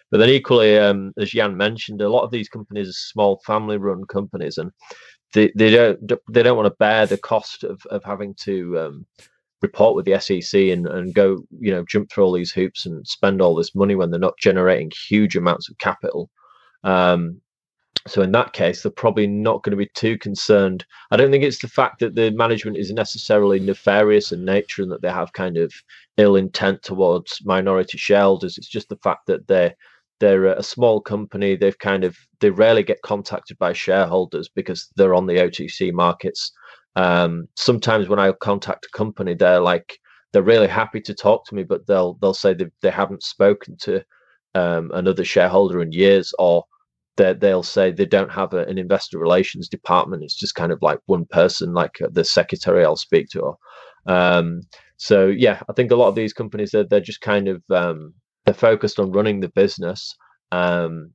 But then equally, um, as Jan mentioned, a lot of these companies are small family-run companies, and they, they don't they don't want to bear the cost of of having to um, report with the SEC and, and go you know jump through all these hoops and spend all this money when they're not generating huge amounts of capital. Um, so in that case, they're probably not going to be too concerned. I don't think it's the fact that the management is necessarily nefarious in nature and that they have kind of ill intent towards minority shareholders. It's just the fact that they're they're a small company. They've kind of they rarely get contacted by shareholders because they're on the OTC markets. Um, sometimes when I contact a company, they're like they're really happy to talk to me, but they'll they'll say they they haven't spoken to um, another shareholder in years or they they'll say they don't have a, an investor relations department. It's just kind of like one person, like uh, the secretary I'll speak to. Or, um, so yeah, I think a lot of these companies they're, they're just kind of um, they're focused on running the business. Um,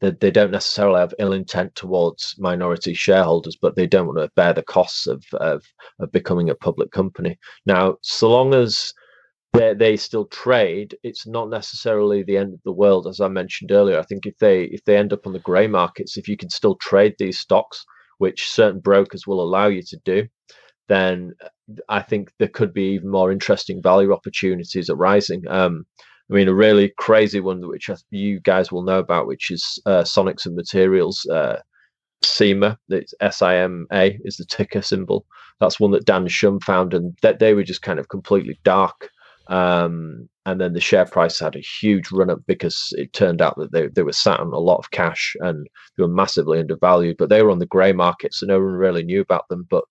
they, they don't necessarily have ill intent towards minority shareholders, but they don't want to bear the costs of, of, of becoming a public company. Now, so long as they they still trade, it's not necessarily the end of the world, as I mentioned earlier. I think if they if they end up on the grey markets, if you can still trade these stocks, which certain brokers will allow you to do, then I think there could be even more interesting value opportunities arising. Um, I mean, a really crazy one, which you guys will know about, which is uh, Sonics and Materials. Uh, it's S-I-M-A is the ticker symbol. That's one that Dan Shum found, and that they were just kind of completely dark um, and then the share price had a huge run up because it turned out that they, they were sat on a lot of cash and they were massively undervalued. But they were on the grey market, so no one really knew about them. But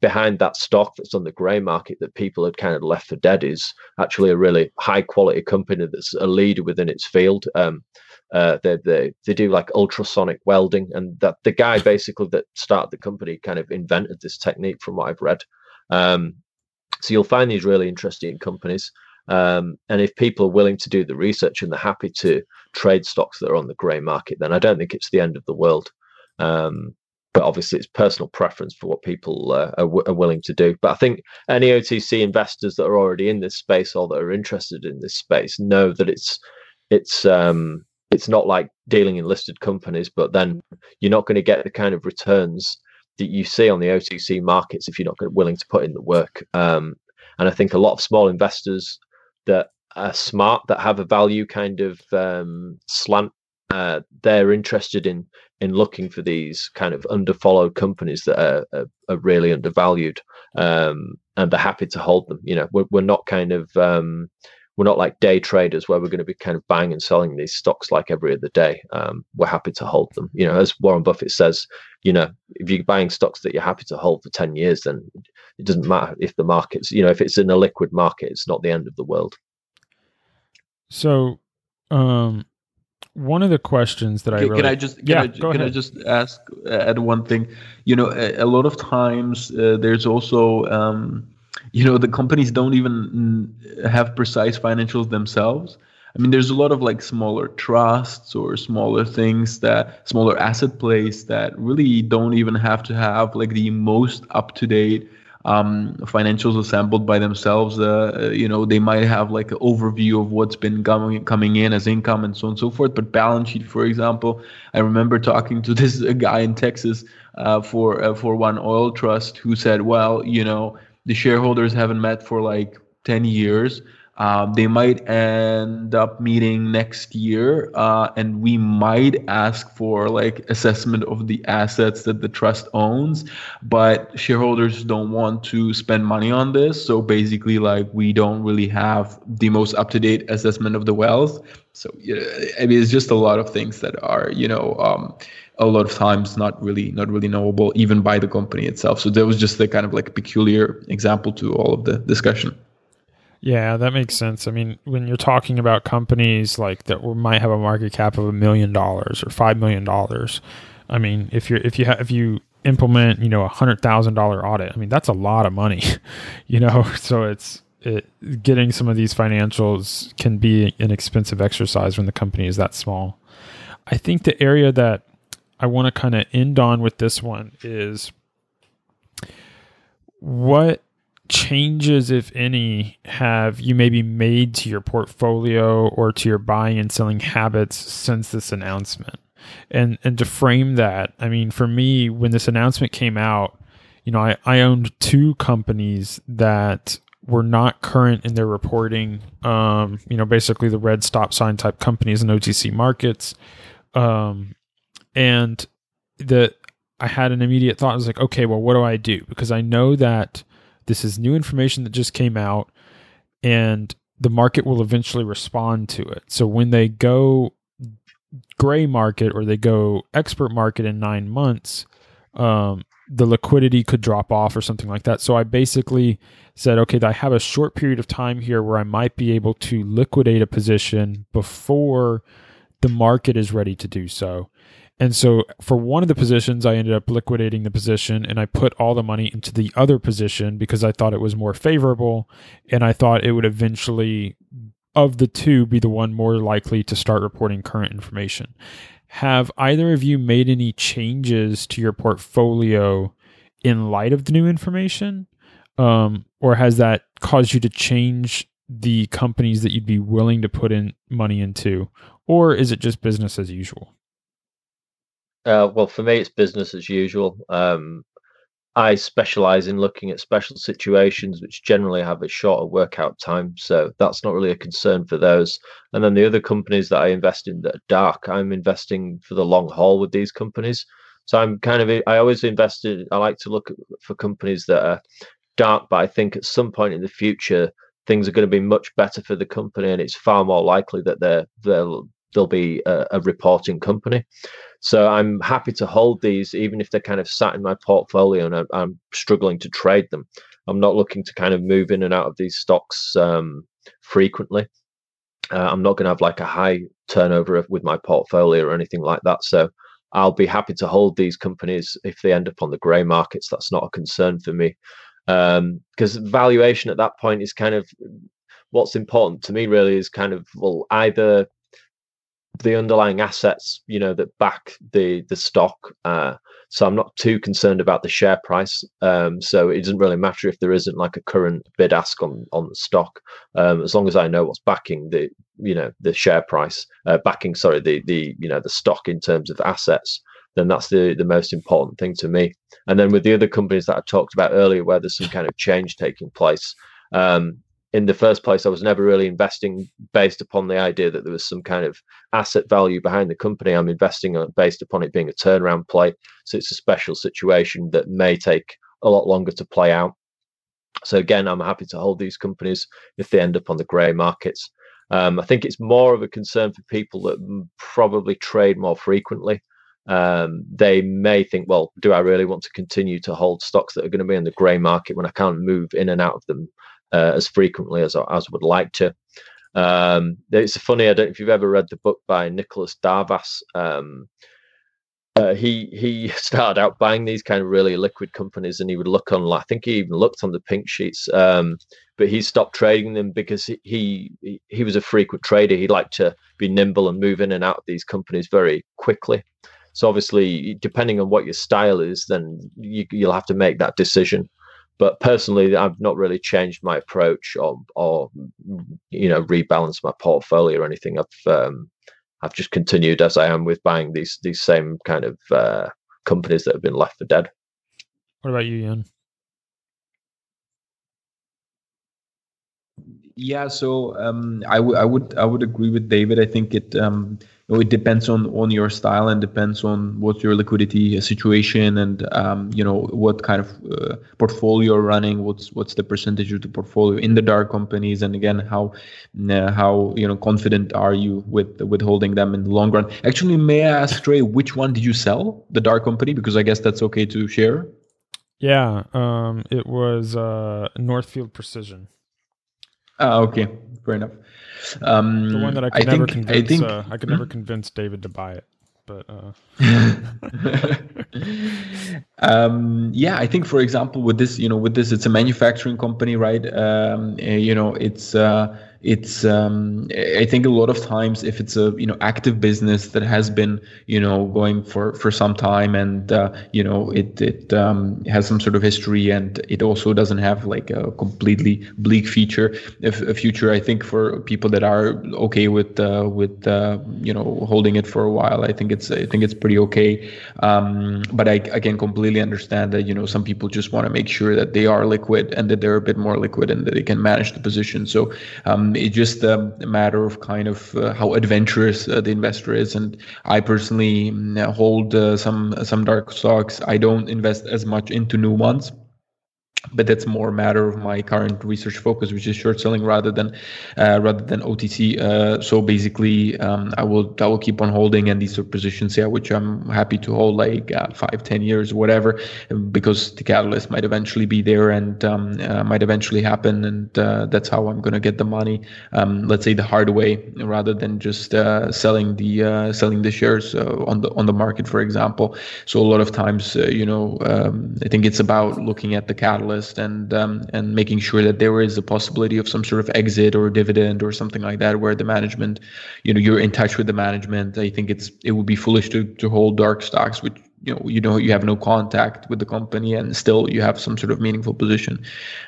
behind that stock that's on the grey market that people had kind of left for dead is actually a really high quality company that's a leader within its field. Um, uh, they, they they do like ultrasonic welding, and that the guy basically that started the company kind of invented this technique, from what I've read. Um, So you'll find these really interesting companies. Um, and if people are willing to do the research and they're happy to trade stocks that are on the grey market, then I don't think it's the end of the world. Um, but obviously, it's personal preference for what people uh, are, w- are, willing to do. But I think any OTC investors that are already in this space or that are interested in this space know that it's it's um, it's not like dealing in listed companies, but then you're not going to get the kind of returns that you see on the OTC markets if you're not willing to put in the work. Um, and I think a lot of small investors that are smart, that have a value kind of um, slant, uh, they're interested in in looking for these kind of underfollowed companies that are, are, are really undervalued, um, and they're happy to hold them. You know, we're, we're not kind of um, we're not like day traders where we're going to be kind of buying and selling these stocks like every other day. Um, we're happy to hold them. You know, as Warren Buffett says, you know, if you're buying stocks that you're happy to hold for 10 years, then it doesn't matter if the market's, you know, if it's in a liquid market, it's not the end of the world. So, um, one of the questions that I can, really, can I just can yeah, I, can. I just ask uh, add one thing? You know, a, a lot of times uh, there's also um, you know the companies don't even have precise financials themselves. I mean, there's a lot of like smaller trusts or smaller things that smaller asset plays that really don't even have to have like the most up to date um, financials assembled by themselves. Uh, you know, they might have like an overview of what's been coming coming in as income and so on and so forth. But balance sheet, for example, I remember talking to this guy in Texas uh, for uh, for one oil trust who said, well, you know, the shareholders haven't met for like ten years. Um, they might end up meeting next year, uh, and we might ask for like assessment of the assets that the trust owns, but shareholders don't want to spend money on this. So basically, like we don't really have the most up to date assessment of the wealth. So I mean, it's just a lot of things that are, you know, um, a lot of times not really not really knowable even by the company itself. So that was just the kind of like peculiar example to all of the discussion. Yeah, that makes sense. I mean, when you're talking about companies like that might have a market cap of a million dollars or five million dollars, I mean, if you're if you have if you implement you know a hundred thousand dollar audit, I mean that's a lot of money, you know. So it's it, getting some of these financials can be an expensive exercise when the company is that small. I think the area that I want to kind of end on with this one is what changes, if any, have you maybe made to your portfolio or to your buying and selling habits since this announcement? And and to frame that, I mean, for me, when this announcement came out, you know, I, I owned two companies that were not current in their reporting. Um, you know, basically the red stop sign type companies in OTC markets. Um, and the I had an immediate thought. I was like, okay, well, what do I do? Because I know that this is new information that just came out, and the market will eventually respond to it. So when they go gray market or they go expert market in nine months, um, the liquidity could drop off or something like that. So I basically said, okay, I have a short period of time here where I might be able to liquidate a position before the market is ready to do so. And so for one of the positions, I ended up liquidating the position and I put all the money into the other position because I thought it was more favorable. And I thought it would eventually, of the two, be the one more likely to start reporting current information. Have either of you made any changes to your portfolio in light of the new information? Um, or has that caused you to change the companies that you'd be willing to put in money into? Or is it just business as usual? Uh, well, for me, it's business as usual. Um, I specialize in looking at special situations which generally have a shorter workout time. So that's not really a concern for those. And then the other companies that I invest in that are dark, I'm investing for the long haul with these companies. So I'm kind of, I always invest in, I like to look for companies that are dark, but I think at some point in the future, things are going to be much better for the company and it's far more likely that they're, they'll, they'll be a, a reporting company. So I'm happy to hold these, even if they're kind of sat in my portfolio and I'm, I'm struggling to trade them. I'm not looking to kind of move in and out of these stocks um, frequently. Uh, I'm not going to have like a high turnover with my portfolio or anything like that. So I'll be happy to hold these companies if they end up on the grey markets. That's not a concern for me. because um, valuation at that point is kind of what's important to me. Really, is kind of well either the underlying assets, you know, that back the the stock. Uh, so I'm not too concerned about the share price. Um, so it doesn't really matter if there isn't like a current bid ask on on the stock, um, as long as I know what's backing the you know the share price, uh, backing sorry the the you know the stock in terms of assets. Then that's the the most important thing to me. And then with the other companies that I talked about earlier, where there's some kind of change taking place, um, in the first place, I was never really investing based upon the idea that there was some kind of asset value behind the company. I'm investing based upon it being a turnaround play. So it's a special situation that may take a lot longer to play out. So again, I'm happy to hold these companies if they end up on the grey markets. Um, I think it's more of a concern for people that probably trade more frequently. Um, they may think, well, do I really want to continue to hold stocks that are going to be in the grey market when I can't move in and out of them uh, as frequently as I, as would like to. Um, it's funny. I don't know if you've ever read the book by Nicholas Darvas. Um, uh, he he started out buying these kind of really liquid companies, and he would look on. I think he even looked on the pink sheets, um, but he stopped trading them because he, he he was a frequent trader. He liked to be nimble and move in and out of these companies very quickly. So obviously, depending on what your style is, then you, you'll have to make that decision but personally i've not really changed my approach or or you know rebalanced my portfolio or anything. I've um, i've just continued as i am with buying these these same kind of uh, companies that have been left for dead. What about you Jan? yeah so um, I, w- I would i would agree with david. I think it um, know, it depends on on your style and depends on what your liquidity situation and um, you know what kind of uh, portfolio you're running what's what's the percentage of the portfolio in the dark companies and again how uh, how you know confident are you with with holding them in the long run. Actually may i ask trey which one did you sell? The dark company? Because i guess that's okay to share. Yeah um it was uh northfield precision. Ah, okay, fair enough. Um, the one that I could I never think, convince. I, think, uh, I could never convince David to buy it, but. Uh... um, yeah, I think, for example, with this, you know, with this, it's a manufacturing company, right? Um, you know, it's. Uh, it's um, i think a lot of times if it's a you know active business that has been you know going for for some time and uh, you know it it um, has some sort of history and it also doesn't have like a completely bleak feature if a future i think for people that are okay with uh, with uh, you know holding it for a while i think it's i think it's pretty okay. Um, but I, I can completely understand that you know some people just want to make sure that they are liquid and that they're a bit more liquid and that they can manage the position. So um, it's just um, a matter of kind of uh, how adventurous uh, the investor is. And I personally mm, hold uh, some some dark stocks. I don't invest as much into new ones but that's more a matter of my current research focus, which is short selling rather than uh, rather than OTC. Uh, so basically, um, I will I will keep on holding, and these are positions, yeah, which I'm happy to hold like uh, five, ten years, whatever, because the catalyst might eventually be there and um, uh, might eventually happen, and uh, that's how I'm gonna get the money. Um, let's say the hard way, rather than just uh, selling the selling the shares on the on the market, for example. So a lot of times, you know, um, I think it's about looking at the catalyst and um, and making sure that there is a possibility of some sort of exit or dividend or something like that where the management you know you're in touch with the management. I think it's it would be foolish to to hold dark stocks which you know you know you have no contact with the company and still you have some sort of meaningful position.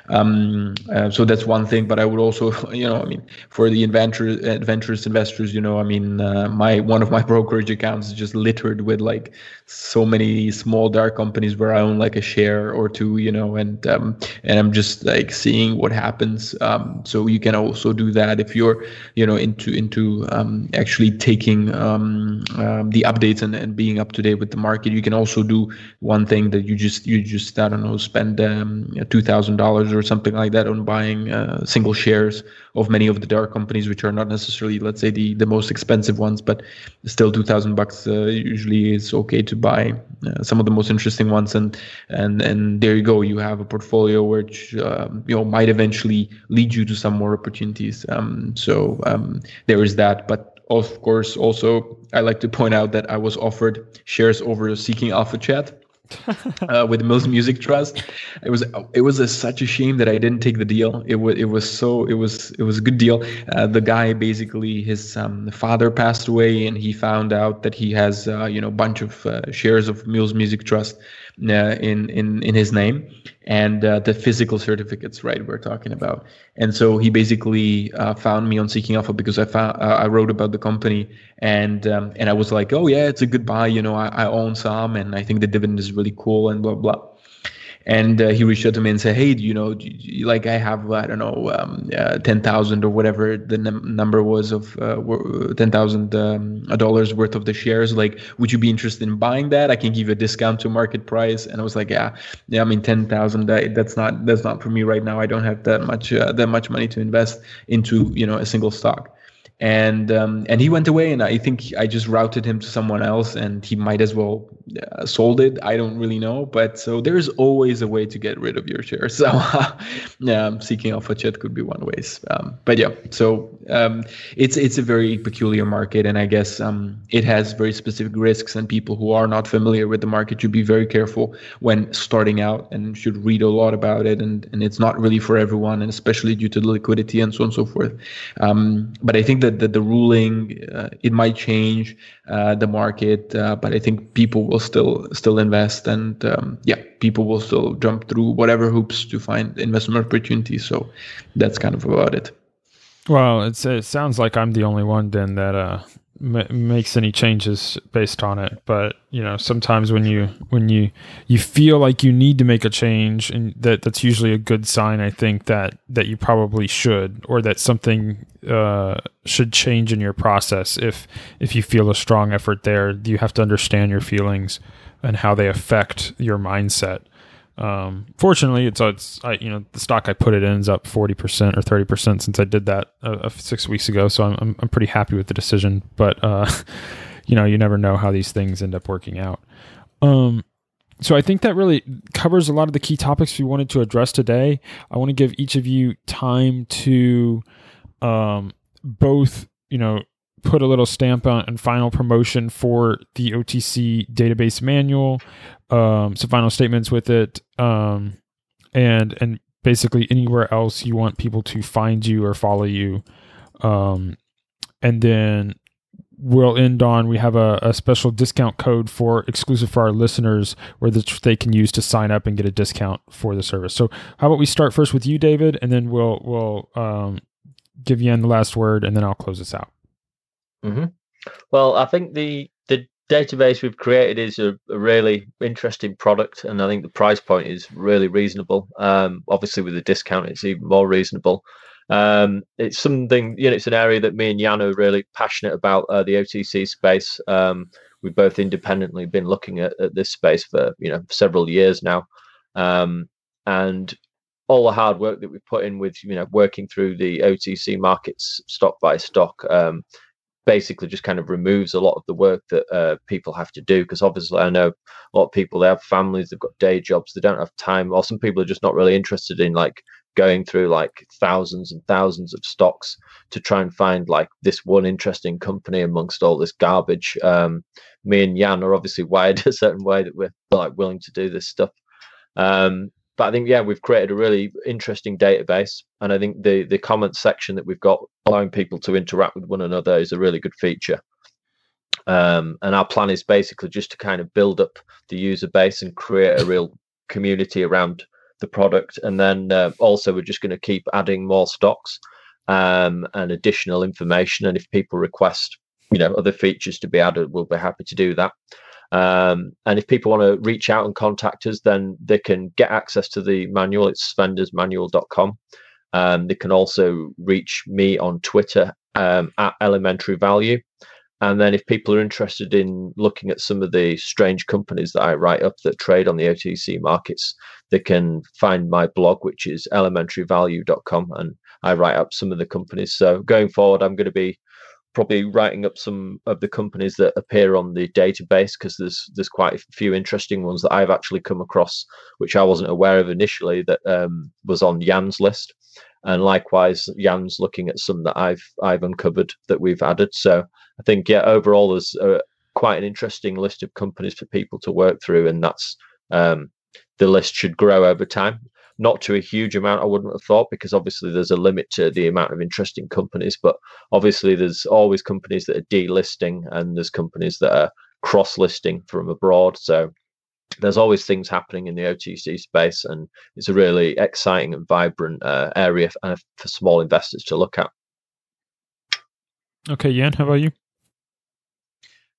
Um, uh, so that's one thing but i would also you know i mean for the adventure adventurous investors you know i mean uh, my one of my brokerage accounts is just littered with like so many small dark companies where i own like a share or two you know and um, and i'm just like seeing what happens. Um, so you can also do that if you're you know into into um, actually taking um, um, the updates and, and being up to date with the market. You can also do one thing that you just you just I don't know spend um, two thousand dollars or something like that on buying uh, single shares of many of the dark companies, which are not necessarily let's say the the most expensive ones, but still two thousand bucks uh, usually is okay to buy uh, some of the most interesting ones, and and and there you go, you have a portfolio which um, you know might eventually lead you to some more opportunities. Um, so um, there is that, but of course, also I like to point out that I was offered shares over Seeking Alpha Chat uh, with Mills Music Trust. It was it was a, such a shame that I didn't take the deal. It was it was so it was it was a good deal. Uh, the guy basically his um, father passed away, and he found out that he has uh, you know a bunch of uh, shares of Mills Music Trust in in in his name, and uh, the physical certificates, right? We're talking about. And so he basically found me on Seeking Alpha because I found I wrote about the company, and um, and I was like, oh yeah, it's a good buy. You know, I, I own some, and I think the dividend is really cool and blah blah and uh, he reached out to me and said, "Hey, you know, you, like I have I don't know um, uh, ten thousand or whatever the num- number was of uh, ten thousand um, dollars worth of the shares. Like, would you be interested in buying that? I can give you a discount to market price." And I was like, "Yeah, yeah. I mean, ten thousand. That, that's not that's not for me right now. I don't have that much uh, that much money to invest into you know a single stock." And um, and he went away and i think i just routed him to someone else and he might as well uh, sold it. I don't really know but so there's always a way to get rid of your shares. So yeah seeking alpha chat could be one ways. Um, but yeah so um, it's it's a very peculiar market and i guess um, it has very specific risks and people who are not familiar with the market should be very careful when starting out and should read a lot about it and and it's not really for everyone and especially due to the liquidity and so on and so forth. Um, but i think that the, the ruling uh, it might change uh, the market, uh, but I think people will still still invest, and um, yeah, people will still jump through whatever hoops to find investment opportunities. So that's kind of about it. Well, it sounds like I'm the only one then that uh, makes any changes based on it but you know sometimes when you when you you feel like you need to make a change and that that's usually a good sign i think that that you probably should or that something uh, should change in your process if if you feel a strong effort there. You have to understand your feelings and how they affect your mindset um, fortunately, it's, it's I, you know the stock I put it in is up forty percent or thirty percent since I did that uh, six weeks ago. So I'm, I'm, I'm pretty happy with the decision. But uh, you know, you never know how these things end up working out. Um, so I think that really covers a lot of the key topics we wanted to address today. I want to give each of you time to um, both you know put a little stamp on and final promotion for the OTC database manual, um, some final statements with it, um, and and basically anywhere else you want people to find you or follow you, um, and then we'll end on we have a, a special discount code for exclusive for our listeners where the, they can use to sign up and get a discount for the service. So how about we start first with you, David, and then we'll we'll um, give Jan the last word, and then I'll close this out. Mm-hmm. Well, I think the the database we've created is a, a, really interesting product, and I think the price point is really reasonable. Um, obviously, with the discount, it's even more reasonable. Um, it's something, you know, it's an area that me and Jan are really passionate about uh, the OTC space. Um, we've both independently been looking at, at, this space for you know several years now, um, and all the hard work that we've put in with you know working through the OTC markets stock by stock um, basically just kind of removes a lot of the work that uh, people have to do because obviously I know a lot of people they have families they've got day jobs they don't have time or some people are just not really interested in like going through like thousands and thousands of stocks to try and find like this one interesting company amongst all this garbage. Um, me and Jan are obviously wired a certain way that we're like willing to do this stuff. Um, but I think yeah, we've created a really interesting database, and I think the the comment section that we've got allowing people to interact with one another is a really good feature. Um, and our plan is basically just to kind of build up the user base and create a real community around the product, and then uh, also we're just going to keep adding more stocks um, and additional information. And if people request, you know, other features to be added, we'll be happy to do that. Um, and if people want to reach out and contact us, then they can get access to the manual. It's svendamanual.com. Um, they can also reach me on Twitter um, at elementary value. And then if people are interested in looking at some of the strange companies that I write up that trade on the OTC markets, they can find my blog, which is elementaryvalue.com. And I write up some of the companies. So going forward, I'm going to be probably writing up some of the companies that appear on the database because there's there's quite a few interesting ones that I've actually come across which I wasn't aware of initially that um, was on Jan's list and likewise Jan's looking at some that I've I've uncovered that we've added so I think yeah overall there's uh, quite an interesting list of companies for people to work through and that's um, the list should grow over time. Not to a huge amount, I wouldn't have thought, because obviously there's a limit to the amount of interesting companies. But obviously, there's always companies that are delisting, and there's companies that are cross-listing from abroad. So there's always things happening in the OTC space, and it's a really exciting and vibrant uh, area for, uh, for small investors to look at. Okay, Jan, how about you?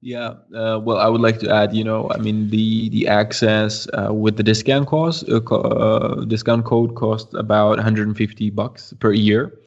Yeah, uh, well, I would like to add, you know, I mean, the the access uh, with the discount cost, uh, uh discount code costs about 150 bucks per year.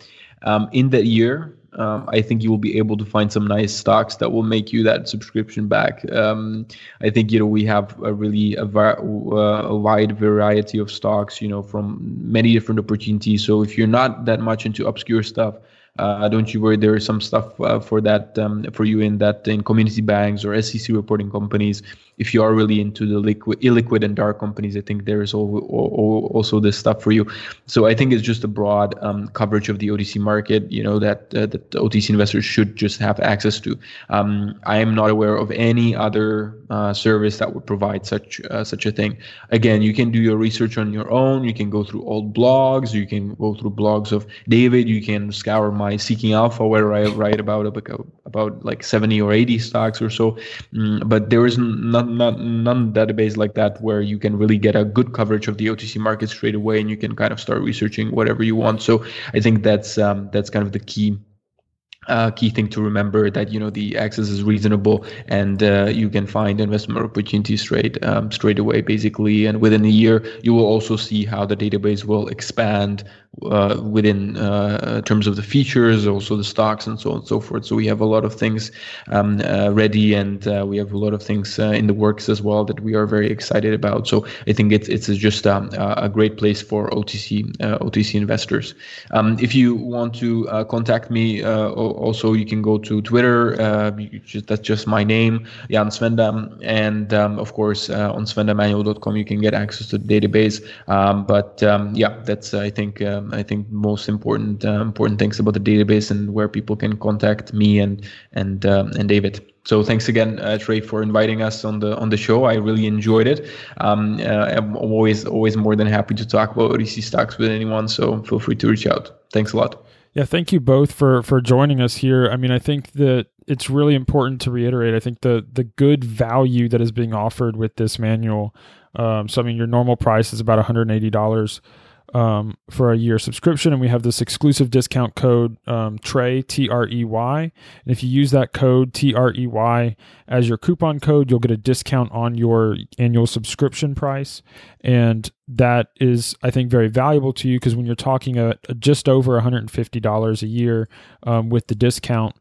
Um, in that year, um, I think you will be able to find some nice stocks that will make you that subscription back. Um, I think you know we have a really a, uh, a, wide variety of stocks, you know, from many different opportunities. So if you're not that much into obscure stuff, uh, don't you worry. There is some stuff uh, for that um, for you in that in community banks or SEC reporting companies. If you are really into the liquid, illiquid and dark companies, I think there is also this stuff for you. So I think it's just a broad um, coverage of the OTC market. You know that uh, that OTC investors should just have access to. Um, I am not aware of any other uh, service that would provide such uh, such a thing. Again, you can do your research on your own. You can go through old blogs. You can go through blogs of David. You can scour my Seeking Alpha, where I write about about like 70 or 80 stocks or so. Mm, but there is none, none, none database like that where you can really get a good coverage of the OTC market straight away, and you can kind of start researching whatever you want. So I think that's um, that's kind of the key uh, key thing to remember that you know the access is reasonable and uh, you can find investment opportunities straight um, straight away basically and within a year you will also see how the database will expand uh, within uh, terms of the features, also the stocks and so on and so forth. So we have a lot of things um, uh, ready, and uh, we have a lot of things uh, in the works as well that we are very excited about. So I think it's it's just um, a great place for OTC OTC investors. Um, if you want to contact me, also you can go to Twitter. Just, that's just my name, Jan Svenda, and um, of course on svendamanual.com you can get access to the database. Um, but um, yeah, that's I think. Um, I think most important uh, important things about the database and where people can contact me and and um, and David. So thanks again, uh, Trey, for inviting us on the on the show. I really enjoyed it. Um, uh, I'm always always more than happy to talk about OTC stocks with anyone. So feel free to reach out. Thanks a lot. Yeah, thank you both for for joining us here. I mean, I think that it's really important to reiterate. I think the the good value that is being offered with this manual. Um, so I mean, your normal price is about 180 dollars um, for a year subscription, and we have this exclusive discount code um, Trey T R E Y. And if you use that code T R E Y as your coupon code, you'll get a discount on your annual subscription price, and that is, I think, very valuable to you because when you're talking at just over $150 a year um, with the discount,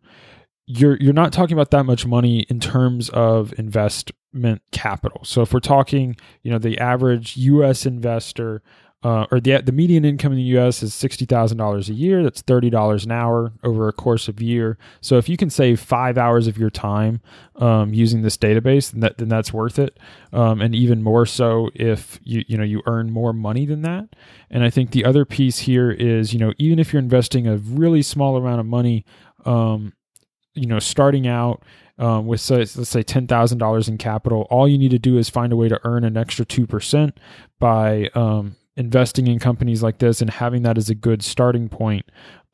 you're you're not talking about that much money in terms of investment capital. So if we're talking, you know, the average U.S. investor uh, or the the median income in the U.S. is sixty thousand dollars a year. That's thirty dollars an hour over a course of year. So if you can save five hours of your time um, using this database, then, that, then that's worth it. Um, and even more so if you you know you earn more money than that. And I think the other piece here is you know even if you're investing a really small amount of money, um, you know starting out um, with say, let's say ten thousand dollars in capital, all you need to do is find a way to earn an extra two percent by um, investing in companies like this and having that as a good starting point.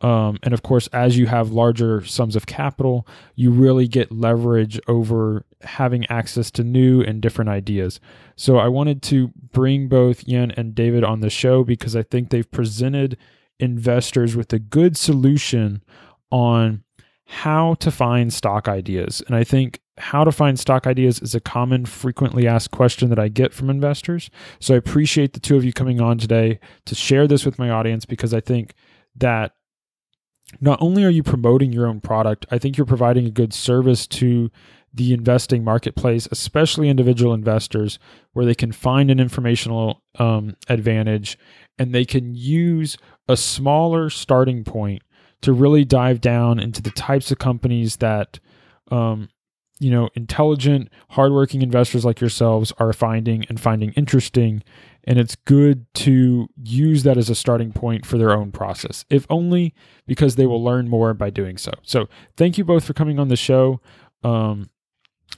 Um, and of course, as you have larger sums of capital, you really get leverage over having access to new and different ideas. So I wanted to bring both Jan and David on the show because I think they've presented investors with a good solution on how to find stock ideas. And I think how to find stock ideas is a common, frequently asked question that I get from investors. So I appreciate the two of you coming on today to share this with my audience because I think that not only are you promoting your own product, I think you're providing a good service to the investing marketplace, especially individual investors, where they can find an informational um, advantage and they can use a smaller starting point to really dive down into the types of companies that um, you know, intelligent, hardworking investors like yourselves are finding and finding interesting. And it's good to use that as a starting point for their own process, if only because they will learn more by doing so. So, thank you both for coming on the show. Um,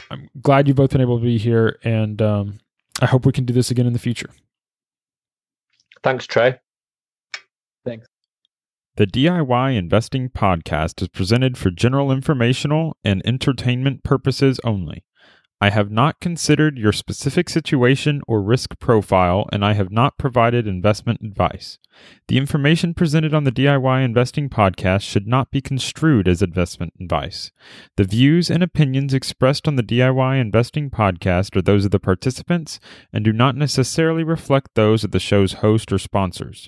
I'm glad you've both been able to be here. And um, I hope we can do this again in the future. Thanks, Trey. Thanks. The DIY Investing Podcast is presented for general informational and entertainment purposes only. I have not considered your specific situation or risk profile, and I have not provided investment advice. The information presented on the DIY Investing Podcast should not be construed as investment advice. The views and opinions expressed on the DIY Investing Podcast are those of the participants and do not necessarily reflect those of the show's host or sponsors.